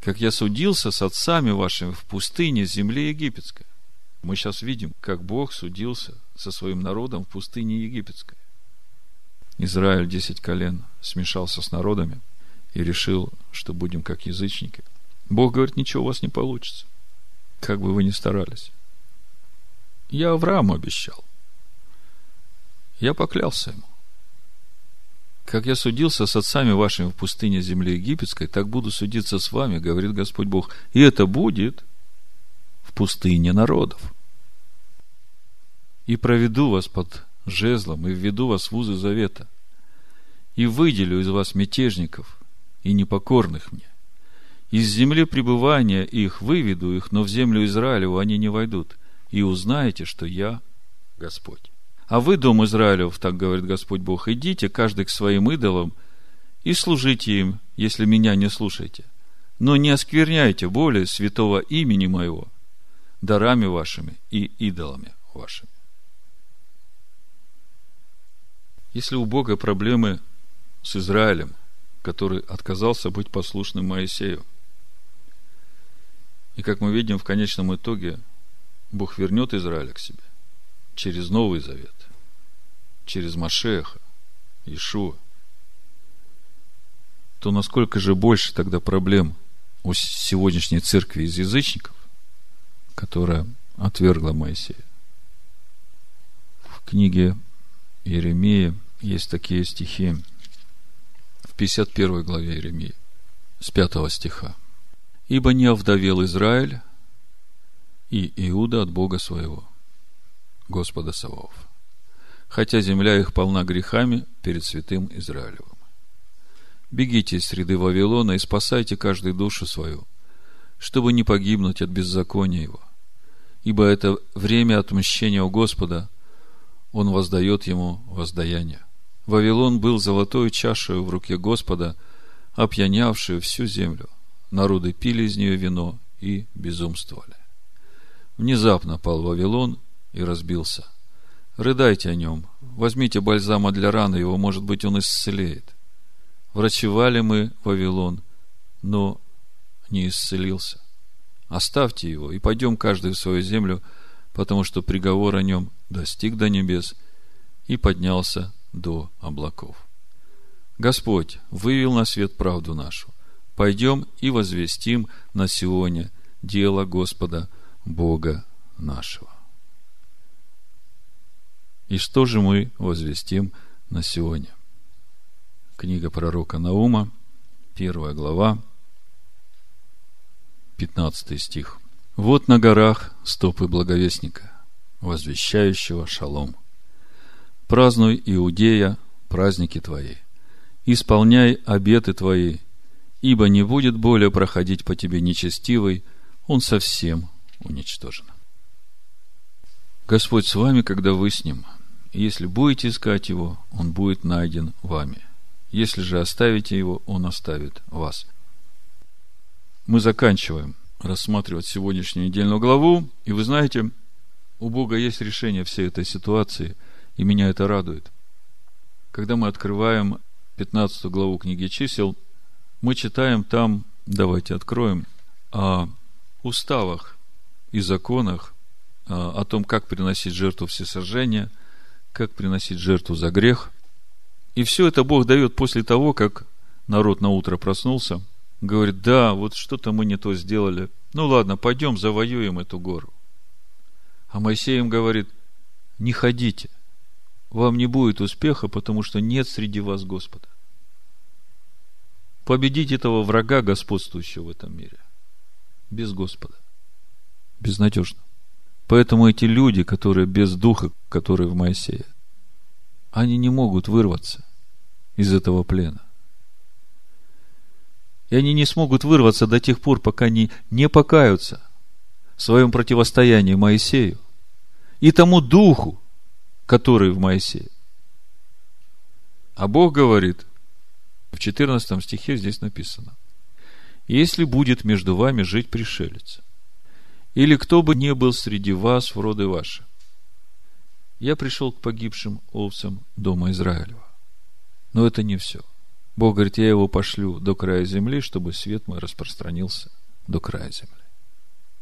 как я судился с отцами вашими в пустыне земли египетской. Мы сейчас видим, как Бог судился со своим народом в пустыне египетской. Израиль, десять колен, смешался с народами и решил, что будем как язычники. Бог говорит, ничего у вас не получится, как бы вы ни старались. Я Аврааму обещал. Я поклялся ему. Как я судился с отцами вашими в пустыне земли египетской, так буду судиться с вами, говорит Господь Бог. И это будет в пустыне народов. И проведу вас под жезлом, и введу вас в узы завета, и выделю из вас мятежников и непокорных мне. Из земли пребывания их выведу их, но в землю Израилеву они не войдут, и узнаете, что я Господь. А вы, дом Израилев, так говорит Господь Бог, идите каждый к своим идолам и служите им, если меня не слушаете. Но не оскверняйте более святого имени моего дарами вашими и идолами вашими. Если у Бога проблемы с Израилем, который отказался быть послушным Моисею, и как мы видим в конечном итоге, Бог вернет Израиля к себе через Новый Завет через Машеха, Ишуа, то насколько же больше тогда проблем у сегодняшней церкви из язычников, которая отвергла Моисея. В книге Иеремии есть такие стихи в 51 главе Иеремии, с 5 стиха. «Ибо не овдовел Израиль и Иуда от Бога своего, Господа Саваоф хотя земля их полна грехами перед святым Израилевым. Бегите из среды Вавилона и спасайте каждую душу свою, чтобы не погибнуть от беззакония его. Ибо это время отмщения у Господа, Он воздает ему воздаяние. Вавилон был золотой чашей в руке Господа, опьянявшую всю землю. Народы пили из нее вино и безумствовали. Внезапно пал Вавилон и разбился – Рыдайте о нем. Возьмите бальзама для раны его, может быть, он исцелеет. Врачевали мы Вавилон, но не исцелился. Оставьте его и пойдем каждый в свою землю, потому что приговор о нем достиг до небес и поднялся до облаков. Господь вывел на свет правду нашу. Пойдем и возвестим на Сионе дело Господа Бога нашего. И что же мы возвестим на сегодня? Книга пророка Наума, первая глава, 15 стих. Вот на горах стопы благовестника, возвещающего шалом. Празднуй, Иудея, праздники твои. Исполняй обеты твои, ибо не будет более проходить по тебе нечестивый, он совсем уничтожен. Господь с вами, когда вы с ним – если будете искать его, он будет найден вами. Если же оставите его, он оставит вас. Мы заканчиваем рассматривать сегодняшнюю недельную главу. И вы знаете, у Бога есть решение всей этой ситуации, и меня это радует. Когда мы открываем 15 главу книги чисел, мы читаем там, давайте откроем, о уставах и законах, о том, как приносить жертву всесожжения – как приносить жертву за грех. И все это Бог дает после того, как народ на утро проснулся, говорит, да, вот что-то мы не то сделали. Ну ладно, пойдем завоюем эту гору. А Моисей им говорит, не ходите, вам не будет успеха, потому что нет среди вас Господа. Победить этого врага, господствующего в этом мире, без Господа. Безнадежно. Поэтому эти люди, которые без духа, которые в Моисее, они не могут вырваться из этого плена. И они не смогут вырваться до тех пор, пока они не покаются в своем противостоянии Моисею и тому духу, который в Моисее. А Бог говорит, в 14 стихе здесь написано, если будет между вами жить пришелец, или кто бы ни был среди вас в роды ваши. Я пришел к погибшим овцам дома Израилева. Но это не все. Бог говорит, я его пошлю до края земли, чтобы свет мой распространился до края земли.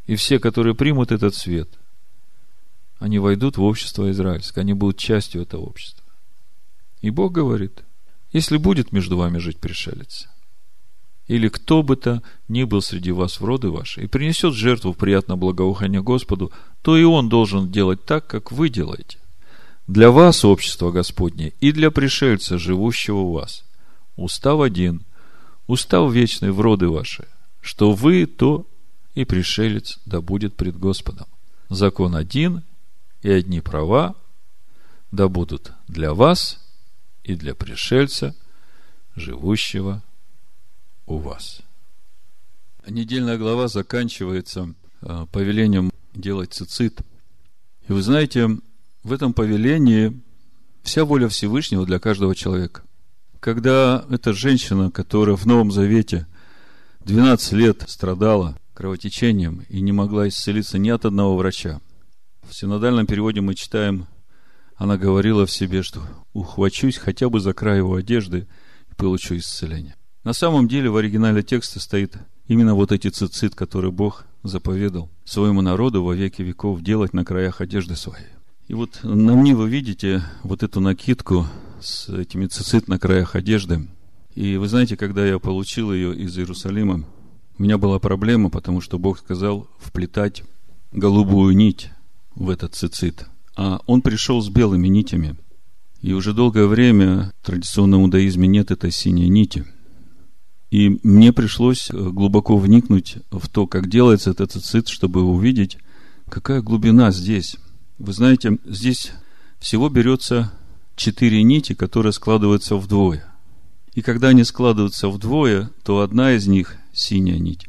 И все, которые примут этот свет, они войдут в общество израильское, они будут частью этого общества. И Бог говорит, если будет между вами жить пришелец, или кто бы то ни был среди вас в роды ваши, и принесет жертву в приятное благоухание Господу, то и он должен делать так, как вы делаете. Для вас общество Господне и для пришельца, живущего у вас. Устав один, устав вечный в роды ваши, что вы, то и пришелец да будет пред Господом. Закон один, и одни права да будут для вас и для пришельца, живущего у вас. Недельная глава заканчивается а, повелением делать цицит. И вы знаете, в этом повелении вся воля Всевышнего для каждого человека. Когда эта женщина, которая в Новом Завете 12 лет страдала кровотечением и не могла исцелиться ни от одного врача, в синодальном переводе мы читаем, она говорила в себе, что ухвачусь хотя бы за край его одежды и получу исцеление. На самом деле в оригинале текста стоит именно вот эти цицит, которые Бог заповедал своему народу во веки веков делать на краях одежды своей. И вот на мне вы видите вот эту накидку с этими цицит на краях одежды. И вы знаете, когда я получил ее из Иерусалима, у меня была проблема, потому что Бог сказал вплетать голубую нить в этот цицит. А он пришел с белыми нитями. И уже долгое время в традиционном иудаизме нет этой синей нити – и мне пришлось э, глубоко вникнуть в то, как делается этот цицит, чтобы увидеть, какая глубина здесь. Вы знаете, здесь всего берется четыре нити, которые складываются вдвое. И когда они складываются вдвое, то одна из них, синяя нить,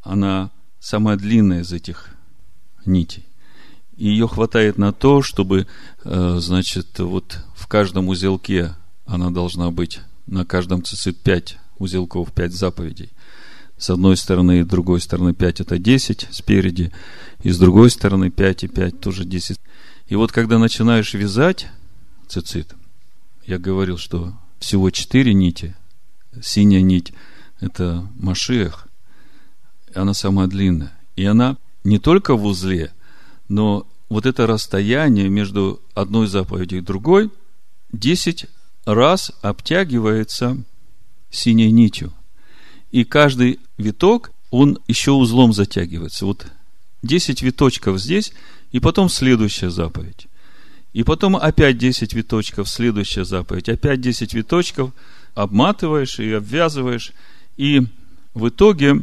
она самая длинная из этих нитей. И ее хватает на то, чтобы, э, значит, вот в каждом узелке она должна быть, на каждом цицит 5 узелков, пять заповедей. С одной стороны и с другой стороны 5 это 10 спереди, и с другой стороны 5 и 5 тоже 10. И вот когда начинаешь вязать цицит, я говорил, что всего 4 нити, синяя нить – это Машиах, она самая длинная. И она не только в узле, но вот это расстояние между одной заповедью и другой 10 раз обтягивается синей нитью. И каждый виток, он еще узлом затягивается. Вот 10 виточков здесь, и потом следующая заповедь. И потом опять 10 виточков, следующая заповедь. Опять 10 виточков, обматываешь и обвязываешь. И в итоге,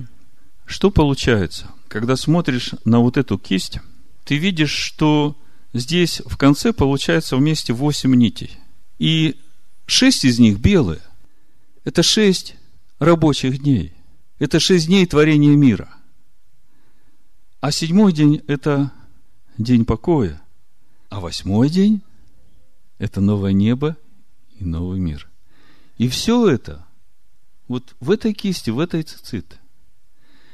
что получается? Когда смотришь на вот эту кисть, ты видишь, что здесь в конце получается вместе 8 нитей. И 6 из них белые. Это шесть рабочих дней. Это шесть дней творения мира. А седьмой день – это день покоя. А восьмой день – это новое небо и новый мир. И все это вот в этой кисти, в этой цицит.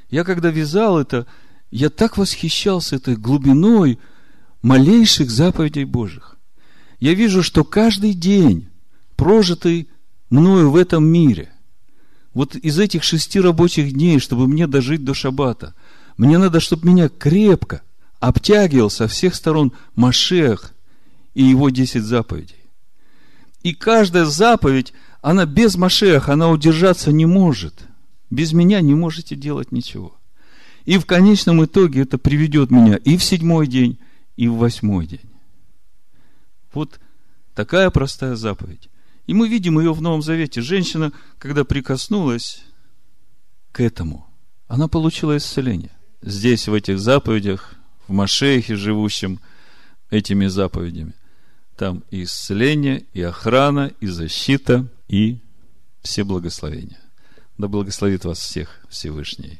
Я когда вязал это, я так восхищался этой глубиной малейших заповедей Божьих. Я вижу, что каждый день, прожитый мною в этом мире. Вот из этих шести рабочих дней, чтобы мне дожить до шаббата, мне надо, чтобы меня крепко обтягивал со всех сторон Машех и его десять заповедей. И каждая заповедь, она без Машеха, она удержаться не может. Без меня не можете делать ничего. И в конечном итоге это приведет меня и в седьмой день, и в восьмой день. Вот такая простая заповедь. И мы видим ее в Новом Завете. Женщина, когда прикоснулась к этому, она получила исцеление. Здесь, в этих заповедях, в Машехе, живущем этими заповедями, там и исцеление, и охрана, и защита, и все благословения. Да благословит вас всех Всевышний.